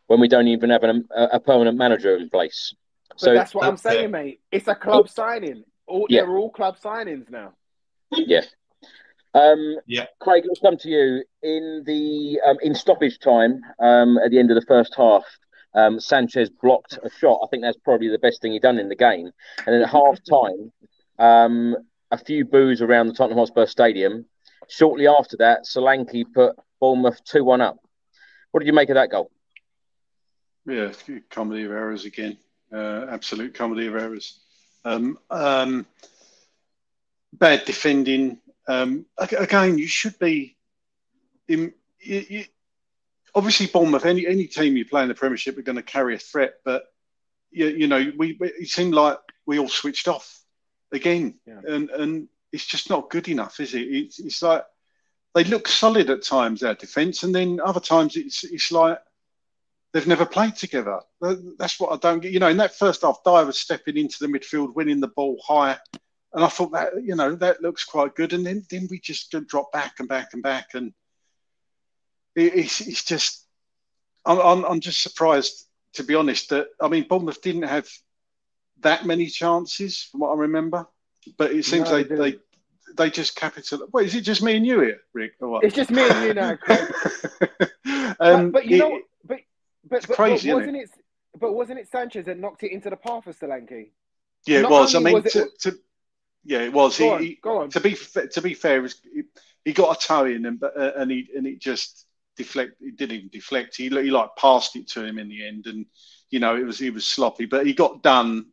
when we don't even have an, a, a permanent manager in place. But So that's what I'm saying, it. mate. It's a club signing. All, Yeah. They're all club signings now. yeah. Um, Yeah. Craig, let's come to you in the um, in stoppage time um, at the end of the first half. Um, Sanchez blocked a shot. I think that's probably the best thing he done in the game. And then at half time, um, a few boos around the Tottenham Hotspur Stadium. Shortly after that, Solanke put Bournemouth two one up. What did you make of that goal? Yeah, comedy of errors again. Uh, absolute comedy of errors. Um, um, bad defending. Um, again, you should be. In, you, you, obviously, Bournemouth. Any any team you play in the Premiership are going to carry a threat, but you, you know, we we- it seemed like we all switched off again, Yeah. and and it's just not good enough, is it? It's, it's like they look solid at times our defence, and then other times it's it's like they've never played together. That's what I don't get. You know, in that first half, Dier was stepping into the midfield, winning the ball high, and I thought that you know that looks quite good. And then then we just drop back and back and back, and it's it's just I'm, I'm I'm just surprised to be honest that I mean Bournemouth didn't have that many chances from what I remember, but it seems No, they they they they just capital. Wait, is it just me and you here, Rick? Or what? It's just me and you now, um, but, but you it- know, but but, it's but, crazy, but wasn't it? But wasn't it Sanchez that knocked it into the path of Solanke? Yeah, it was. I mean, was it- to, to, yeah, it was. Go He, on, he- go on. To be to be fair, he, he got a toe in, and but uh, and he and it just deflect. It didn't even deflect. He he like passed it to him in the end, and you know it was he was sloppy, but he got done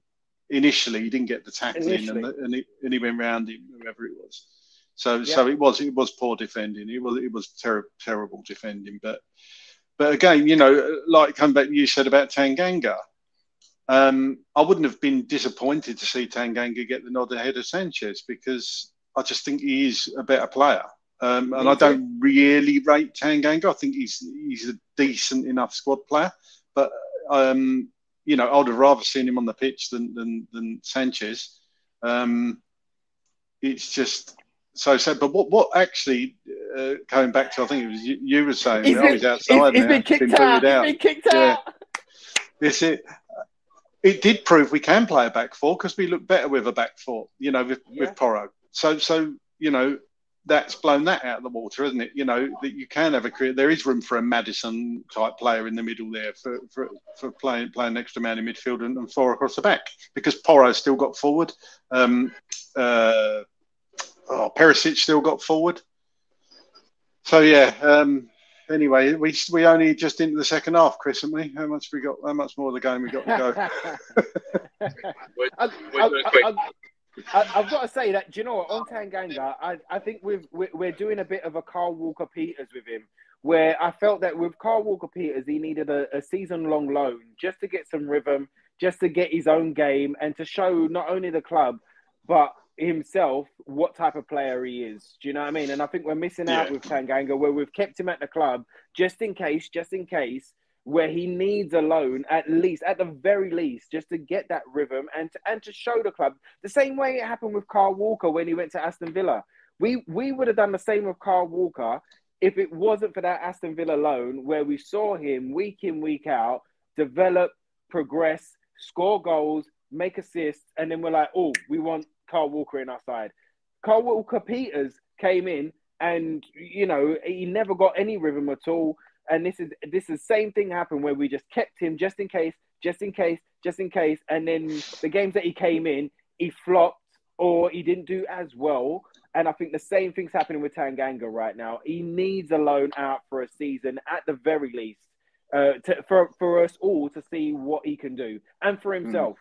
initially. He didn't get the tackle in, Initially. and, the, and, he, and he went round him, whoever it was. So so it was it was poor defending. It was it was ter- terrible defending, but. But again, you know, like come back, you said about Tanganga. Um, I wouldn't have been disappointed to see Tanganga get the nod ahead of Sanchez because I just think he is a better player. Um, and I don't really rate Tanganga. I think he's he's a decent enough squad player, but um, you know, I'd have rather seen him on the pitch than than, than Sanchez. Um, it's just so sad. But what what actually uh, coming back to I think it was you, you were saying He's been- he's outside he's now. been kicked booted out. He's been kicked Yeah. out. It's it. It did prove we can play a back four because we look better with a back four, you know, with, Yeah. with Porro. So, so you know, that's blown that out of the water, isn't it? You know that you can have a career. There is room for a Maddison type player in the middle there for for, for playing playing extra man in midfield and, and four across the back because Porro's still got forward. Um, uh, oh, Perisic still got forward. So yeah. Um, anyway, we we only just into the second half, Chris, haven't we? How much we got? How much more of the game we got to go? I, We're doing quick. I, have got to say that, do you know what, on Tanganga, I, I think we've, we're, we're doing a bit of a Carl Walker Peters with him, where I felt that with Carl Walker Peters, he needed a, a season long loan just to get some rhythm, just to get his own game, and to show not only the club, but himself what type of player he is. Do you know what I mean? And I think we're missing out Yeah. with Tanganga, where we've kept him at the club just in case, just in case, where he needs a loan at least, at the very least, just to get that rhythm and to, and to show the club the same way it happened with Carl Walker when he went to Aston Villa. We we would have done the same with Carl Walker if it wasn't for that Aston Villa loan, where we saw him week in week out develop, progress, score goals, make assists, and then we're like, oh, we want Carl Walker in our side. Carl Walker Peters came in and you know he never got any rhythm at all. And this is this is the same thing happened where we just kept him just in case, just in case, just in case. And then the games that he came in, he flopped or he didn't do as well. And I think the same thing's happening with Tanganga right now. He needs a loan out for a season at the very least. Uh, to, for for us all to see what he can do, and for himself.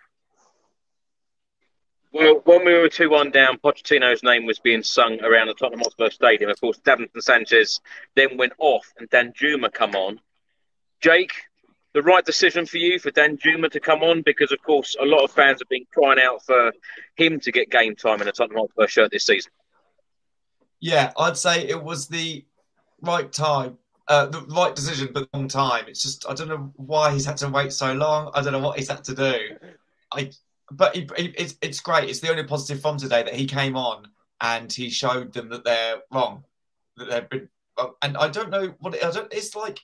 Well, when we were 2 1 down, Pochettino's name was being sung around the Tottenham Hotspur Stadium. Of course, Davinson Sanchez then went off and Danjuma come on. Jake, the right decision for you for Danjuma to come on because, of course, a lot of fans have been crying out for him to get game time in a Tottenham Hotspur shirt this season. Yeah, I'd say it was the right time, uh, the right decision, but the wrong time. It's just I don't know why he's had to wait so long. I don't know what he's had to do. I, but it's it's great. It's the only positive from today that he came on and he showed them that they're wrong, that they've been. And I don't know what it, I don't. It's like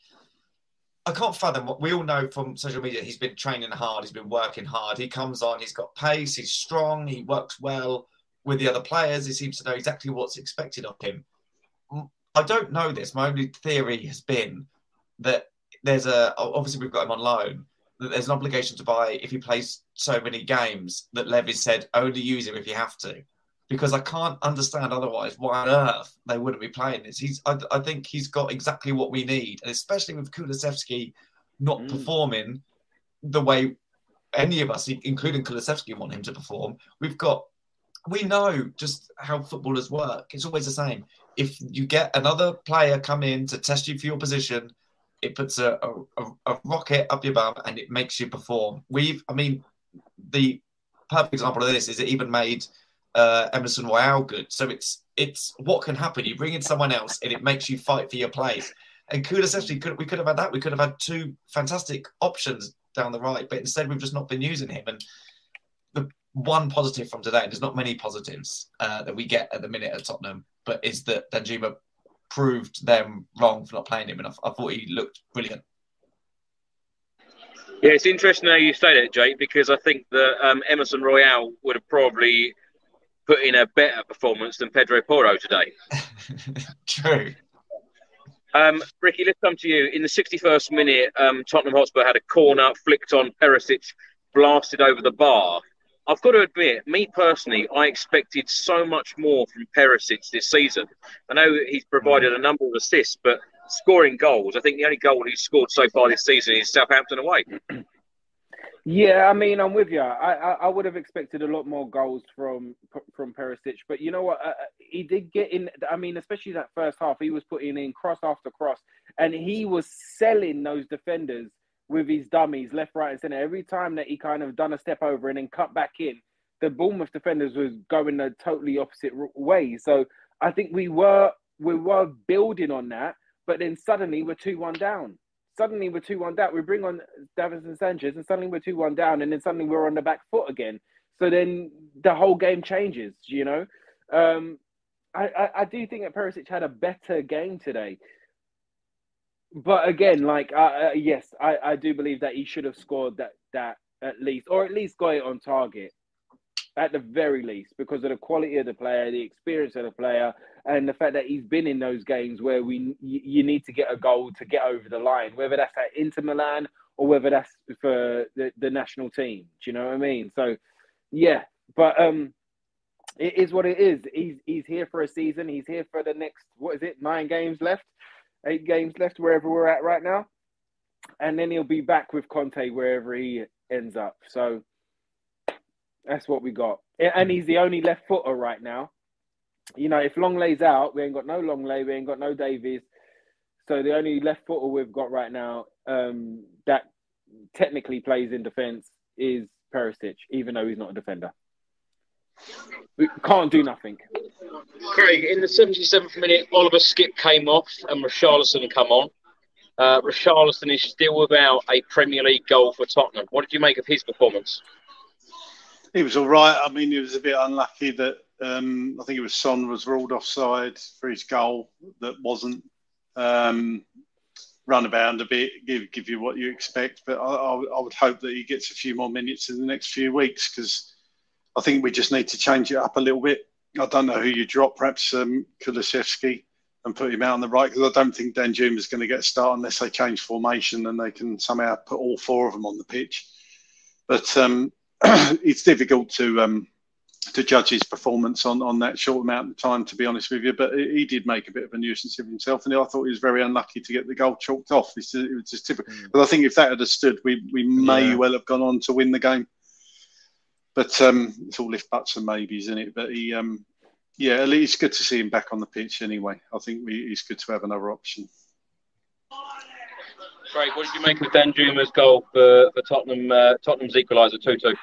I can't fathom what we all know from social media. He's been training hard. He's been working hard. He comes on. He's got pace. He's strong. He works well with the other players. He seems to know exactly what's expected of him. I don't know this. My only theory has been that there's a obviously we've got him on loan. That there's an obligation to buy if he plays so many games. That Levy said only use him if you have to, because I can't understand otherwise why on earth they wouldn't be playing this. He's I, I think he's got exactly what we need, and especially with Kulusevski not Mm. performing the way any of us, including Kulusevski, want him to perform. We've got we know just how footballers work. It's always the same. If you get another player come in to test you for your position, it puts a, a, a rocket up your bum and it makes you perform. We've, I mean, the perfect example of this is it even made uh, Emerson Royal good. So it's it's what can happen. You bring in someone else and it makes you fight for your place. And Kulusevski, could we could have had that. We could have had two fantastic options down the right, but instead we've just not been using him. And the one positive from today, and there's not many positives uh, that we get at the minute at Tottenham, but is that Danjuma proved them wrong for not playing him enough. I thought he looked brilliant. Yeah, it's interesting how you say that, Jake, because I think that um, Emerson Royal would have probably put in a better performance than Pedro Porro today. True. Um, Ricky, let's come to you. In the 61st minute, um, Tottenham Hotspur had a corner flicked on Perisic, blasted over the bar. I've got to admit, me personally, I expected so much more from Perisic this season. I know he's provided a number of assists, but scoring goals, I think the only goal he's scored so far this season is Southampton away. Yeah, I mean, I'm with you. I, I, I would have expected a lot more goals from from Perisic, but you know what? Uh, he did get in. I mean, especially that first half, he was putting in cross after cross, and he was selling those defenders with his dummies left, right, and centre. Every time that he kind of done a step over and then cut back in, the Bournemouth defenders was going the totally opposite way. So I think we were we were building on that, but then suddenly we're two one down suddenly we're 2 1 down. We bring on Davinson Sanchez, and suddenly we're 2 1 down, and then suddenly we're on the back foot again. So then the whole game changes, you know? Um, I, I, I do think that Perisic had a better game today. But again, like uh, yes, I, I do believe that he should have scored that that at least, or at least got it on target, at the very least, because of the quality of the player, the experience of the player, and the fact that he's been in those games where we you need to get a goal to get over the line, whether that's at Inter Milan or whether that's for the, the national team. Do you know what I mean? So, yeah, but um, it is what it is. He's he's here for a season. He's here for the next what is it? Nine games left, eight games left, wherever we're at right now, and then he'll be back with Conte wherever he ends up. So that's what we got. And he's the only left footer right now. You know, if Lenglet's out, we ain't got no Lenglet, we ain't got no Davies. So the only left footer we've got right now um, that technically plays in defence is Perisic, even though he's not a defender. We can't do nothing. Craig, in the 77th minute, Oliver Skipp came off and Richarlison come on. Uh, Richarlison is still without a Premier League goal for Tottenham. What did you make of his performance? He was all right. I mean, he was a bit unlucky that um, I think it was Son was ruled offside for his goal that wasn't. Um, run about a bit, give give you what you expect. But I, I, I, would hope that he gets a few more minutes in the next few weeks because I think we just need to change it up a little bit. I don't know who you drop, perhaps um, Kulusevski and put him out on the right because I don't think Danjuma is going to get a start unless they change formation and they can somehow put all four of them on the pitch. But um, it's difficult to um, to judge his performance on, on that short amount of time, to be honest with you. But he did make a bit of a nuisance of himself, and I thought he was very unlucky to get the goal chalked off. It's just, it was just typical. Mm. But I think if that had stood, we we may yeah. well have gone on to win the game. But um, it's all if buts and maybes, isn't it? But he, um, yeah, it's good to see him back on the pitch anyway. I think we, it's good to have another option. Great. What did you make of Danjuma's goal for, for Tottenham? Uh, Tottenham's equaliser two two.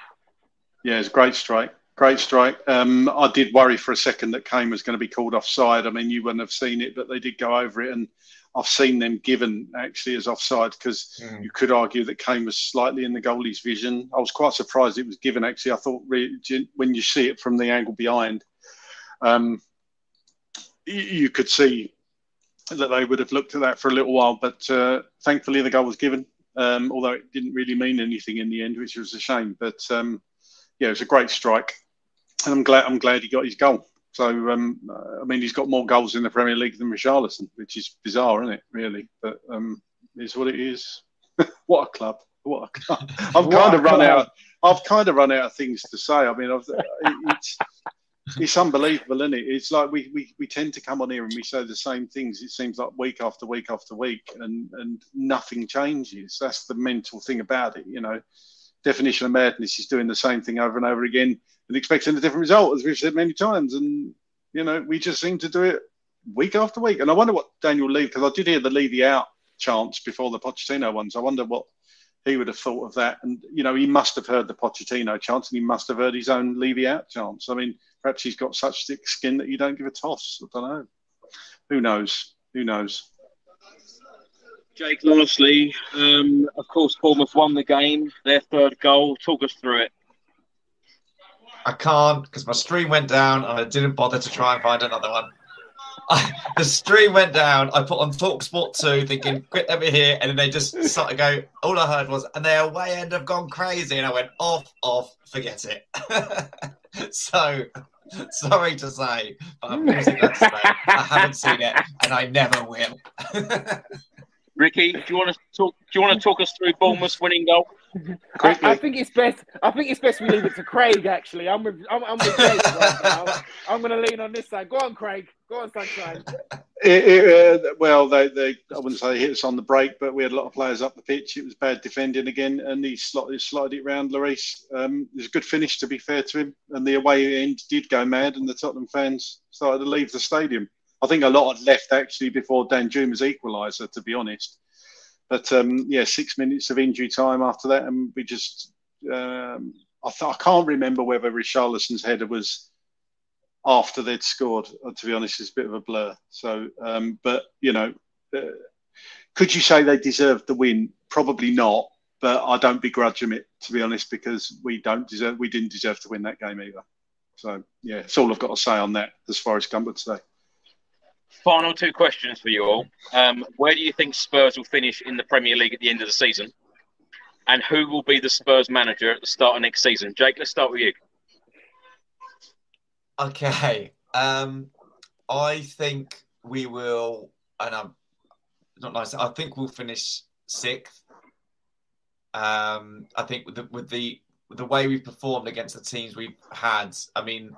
Yeah, it's a great strike. Great strike. Um, I did worry for a second that Kane was going to be called offside. I mean, you wouldn't have seen it, but they did go over it, and I've seen them given actually as offside because mm. you could argue that Kane was slightly in the goalie's vision. I was quite surprised it was given. Actually, I thought really, when you see it from the angle behind, um, you could see that they would have looked at that for a little while. But uh, thankfully, the goal was given, um, although it didn't really mean anything in the end, which was a shame. But um, yeah, it was a great strike and I'm glad I'm glad he got his goal. So um, I mean, he's got more goals in the Premier League than Richarlison, which is bizarre, isn't it? Really, but um, it's what it is. what a club! What a club! I've kind of run out. I've kind of run out of things to say. I mean, I've, it's it's unbelievable, isn't it? It's like we, we we tend to come on here and we say the same things. It seems like week after week after week, and and nothing changes. That's the mental thing about it, you know. Definition of madness is doing the same thing over and over again and expecting a different result, as we've said many times. And you know, we just seem to do it week after week. And I wonder what Daniel Levy, because I did hear the Levy out chance before the Pochettino ones. I wonder what he would have thought of that. And you know, he must have heard the Pochettino chance, and he must have heard his own Levy out chance. I mean, perhaps he's got such thick skin that you don't give a toss. I don't know. Who knows? Who knows? Jake, lastly, um, of course, Bournemouth won the game, their third goal. Talk us through it. I can't because my stream went down and I didn't bother to try and find another one. I, the stream went down. I put on Talksport 2 thinking, quit over here. And then they just started go. All I heard was, and their way end have gone crazy. And I went, off, off, forget it. so, sorry to say, but I'm that today. I haven't seen it and I never will. Ricky, do you want to talk? Do you want to talk us through Bournemouth's winning goal? I, I, think it's best. I think it's best we leave it to Craig. Actually, I'm with. I'm, I'm with Craig right now. I'm going to lean on this side. Go on, Craig. Go on, Sunshine. It, it, uh, well, they, they, I wouldn't say hit us on the break, but we had a lot of players up the pitch. It was bad defending again, and he slotted, slotted it round Lloris. Um, it was a good finish, to be fair to him. And the away end did go mad, and the Tottenham fans started to leave the stadium. I think a lot had left actually before Danjuma's equaliser, to be honest. But um, yeah, six minutes of injury time after that, and we just. Um, I, th- I can't remember whether Richarlison's header was after they'd scored. Uh, to be honest, it's a bit of a blur. So, um, but you know, uh, could you say they deserved the win? Probably not. But I don't begrudge them it, to be honest, because we don't deserve. We didn't deserve to win that game either. So yeah, that's all I've got to say on that as far as Gumper today. Final two questions for you all. Um, where do you think Spurs will finish in the Premier League at the end of the season? And who will be the Spurs manager at the start of next season? Jake, let's start with you. Okay. Um, I think we will, and I'm not nice. I think we'll finish sixth. Um, I think with the, with the with the way we've performed against the teams we've had, I mean,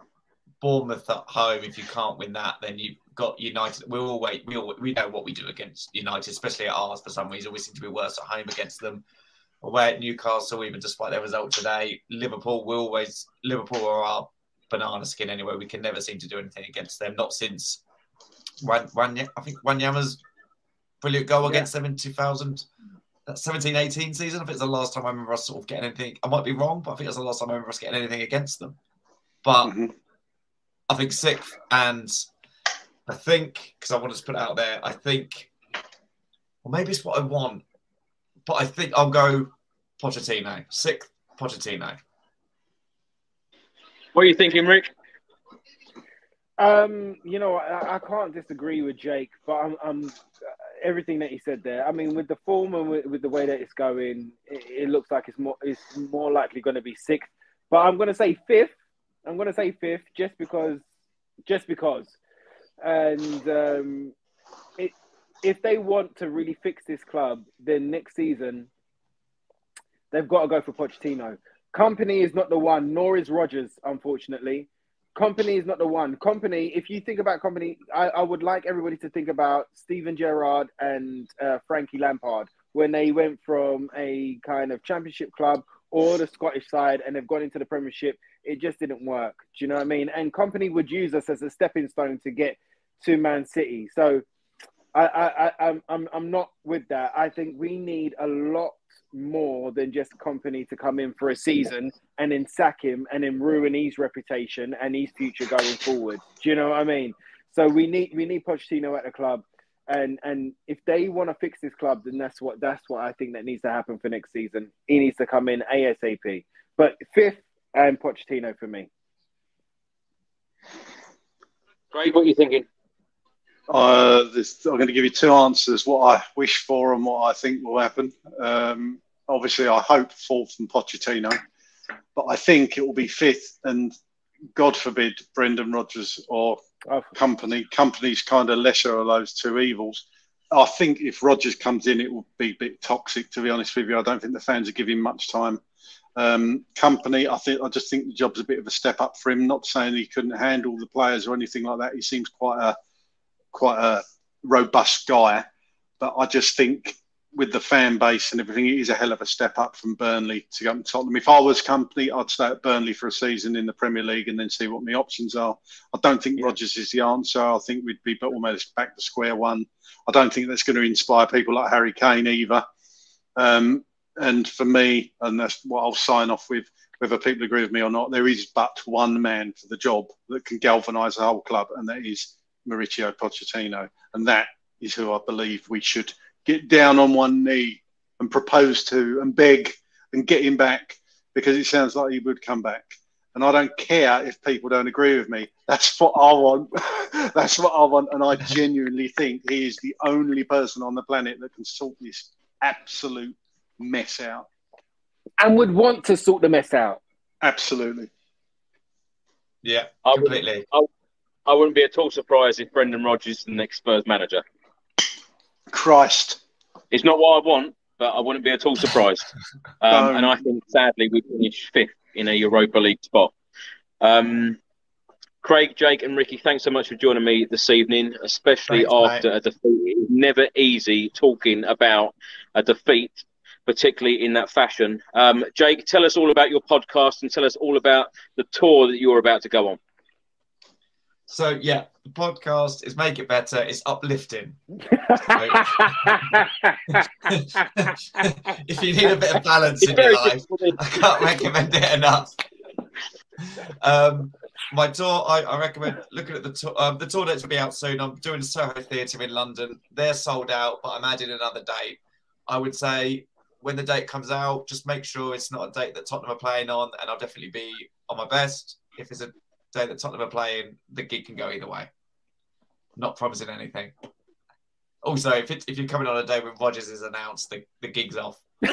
Bournemouth at home. If you can't win that, then you've got United. We all wait. We all we know what we do against United, especially at ours. For some reason, we seem to be worse at home against them. Away at Newcastle, even despite their result today, Liverpool. We always Liverpool are our banana skin anyway. We can never seem to do anything against them. Not since Wan, Wan, I think Wanyama's brilliant goal yeah. against them in 2000. 17 18 season. I think it's the last time I remember us sort of getting anything. I might be wrong, but I think it's the last time I remember us getting anything against them. But mm-hmm. I think sixth, and I think because I wanted to put it out there, I think, well, maybe it's what I want, but I think I'll go Pochettino. Sixth, Pochettino. What are you thinking, Rick? Um, you know, I, I, can't disagree with Jake, but I'm, I'm everything that he said there. I mean, with the form and with, with the way that it's going, it, it, looks like it's more it's more likely going to be sixth. But I'm going to say fifth. I'm going to say fifth just because, just because, and um, it, if they want to really fix this club, then next season they've got to go for Pochettino. Kompany is not the one, nor is Rodgers, unfortunately. Kompany is not the one. Kompany, if you think about Kompany, I, I would like everybody to think about Steven Gerrard and uh, Frankie Lampard when they went from a kind of championship club or the Scottish side and they've gone into the Premiership. It just didn't work. Do you know what I mean? And Kompany would use us as a stepping stone to get to Man City. So I, I, I, I'm, I'm, I'm not with that. I think we need a lot more than just Kompany to come in for a season and then sack him and then ruin his reputation and his future going forward. Do you know what I mean? So we need we need Pochettino at the club, and and if they want to fix this club, then that's what that's what I think that needs to happen for next season. He needs to come in ASAP. But fifth and Pochettino for me. Great. What are you thinking? Uh, this, I'm going to give you two answers: what I wish for and what I think will happen. Um, obviously, I hope fourth and Pochettino, but I think it will be fifth and God forbid Brendan Rodgers or oh. Kompany. Kompany's kind of lesser of those two evils. I think if Rodgers comes in, it will be a bit toxic. To be honest with you, I don't think the fans are giving much time. Um, Kompany, I think I just think the job's a bit of a step up for him. Not saying he couldn't handle the players or anything like that. He seems quite a quite a robust guy, but I just think with the fan base and everything, it is a hell of a step up from Burnley to go to Tottenham. If I was Kompany, I'd stay at Burnley for a season in the Premier League and then see what my options are. I don't think yeah. Rodgers is the answer. I think we'd be almost back to square one. I don't think that's going to inspire people like Harry Kane either. Um, and for me, and that's what I'll sign off with, whether people agree with me or not, there is but one man for the job that can galvanise the whole club, and that is Mauricio Pochettino. And that is who I believe we should – get down on one knee and propose to and beg and get him back because it sounds like he would come back. And I don't care if people don't agree with me. That's what I want. That's what I want. And I genuinely think he is the only person on the planet that can sort this absolute mess out. And would want to sort the mess out. Absolutely. Yeah, completely. I, would, I, I wouldn't be at all surprised if Brendan Rodgers is the next Spurs manager. Christ. It's not what I want, but I wouldn't be at all surprised. Um, and I think, sadly, we finished fifth in a Europa League spot. Um, Craig, Jake, and Ricky, thanks so much for joining me this evening, especially thanks, after mate. a defeat. It's never easy talking about a defeat, particularly in that fashion. Um, Jake, tell us all about your podcast and tell us all about the tour that you're about to go on. So yeah, the podcast is make it better. It's uplifting. if you need a bit of balance in your life, I can't recommend it enough. Um, my tour, I, I, recommend looking at the tour. Um, the tour dates will be out soon. I'm doing Soho Theatre in London. They're sold out, but I'm adding another date. I would say when the date comes out, just make sure it's not a date that Tottenham are playing on, and I'll definitely be on my best. If it's a day that Tottenham are playing, the gig can go either way. Not promising anything. Also, if it, if you're coming on a day when Rodgers is announced, the, the gig's off. Jake,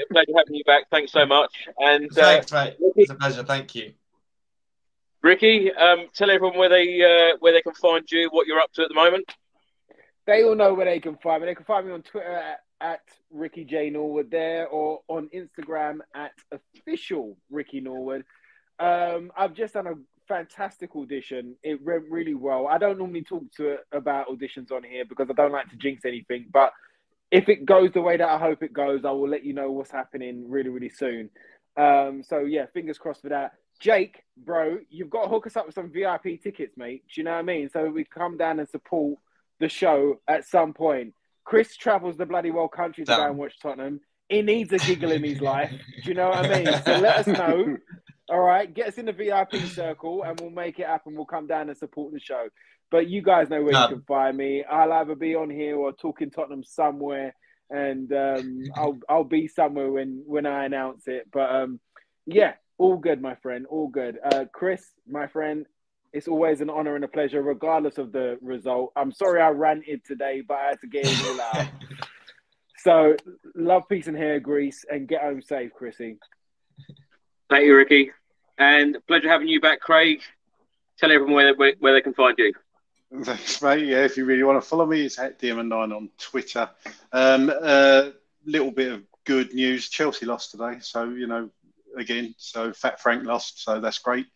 a pleasure having you back. Thanks so much. And uh, Thanks, mate. It's a pleasure. Thank you. Ricky, um, tell everyone where they uh, where they can find you, what you're up to at the moment. They all know where they can find me. They can find me on Twitter at, at Ricky J Norwood there, or on Instagram at official Ricky Norwood. Um, I've just done a fantastic audition. It went really well. I don't normally talk to about auditions on here because I don't like to jinx anything, but if it goes the way that I hope it goes, I will let you know what's happening really, really soon. Um, so yeah, fingers crossed for that. Jake, bro, you've got to hook us up with some VIP tickets, mate. Do you know what I mean? So we come down and support the show at some point. Chris travels the bloody world country to Damn. go and watch Tottenham. He needs a giggle in his life. Do you know what I mean? So let us know. All right, get us in the VIP circle and we'll make it happen. We'll come down and support the show. But you guys know where Done. you can find me. I'll either be on here or talking Tottenham somewhere, and um, I'll I'll be somewhere when when I announce it. But um, yeah, all good, my friend, all good. Uh, Chris, my friend, it's always an honor and a pleasure, regardless of the result. I'm sorry I ranted today, but I had to get it all out. so love, peace, and hair grease, and get home safe, Chrissy. Thank you, Ricky, and pleasure having you back, Craig. Tell everyone where where, where they can find you. Thanks, mate. Yeah, if you really want to follow me, it's at DM9 on Twitter. Um, uh, little bit of good news. Chelsea lost today, so you know, again, so Fat Frank lost, so that's great.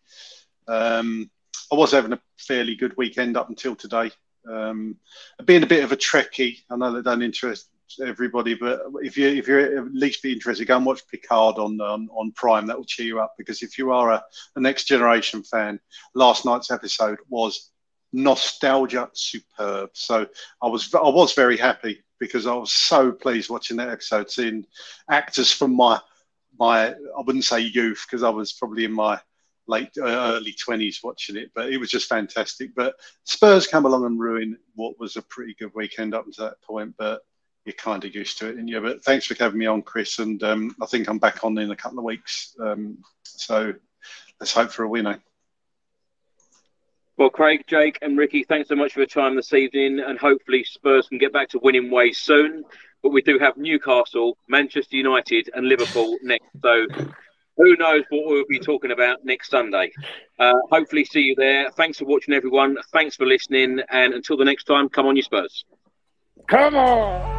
Um, I was having a fairly good weekend up until today. Um, being a bit of a trekkie, I know that don't interest everybody, but if you if you're at least be interested, go and watch Picard on on, on Prime. That will cheer you up because if you are a, a next generation fan, last night's episode was nostalgia superb. So I was I was very happy because I was so pleased watching that episode, seeing actors from my my I wouldn't say youth because I was probably in my late uh, early twenties watching it, but it was just fantastic. But Spurs come along and ruin what was a pretty good weekend up to that point, but. You're kind of used to it, and yeah. But thanks for having me on, Chris. And um, I think I'm back on in a couple of weeks. Um, so let's hope for a winner. Well, Craig, Jake, and Ricky, thanks so much for your time this evening, and hopefully Spurs can get back to winning ways soon. But we do have Newcastle, Manchester United, and Liverpool next. So who knows what we'll be talking about next Sunday? Uh, hopefully, see you there. Thanks for watching, everyone. Thanks for listening, and until the next time, come on, you Spurs. Come on!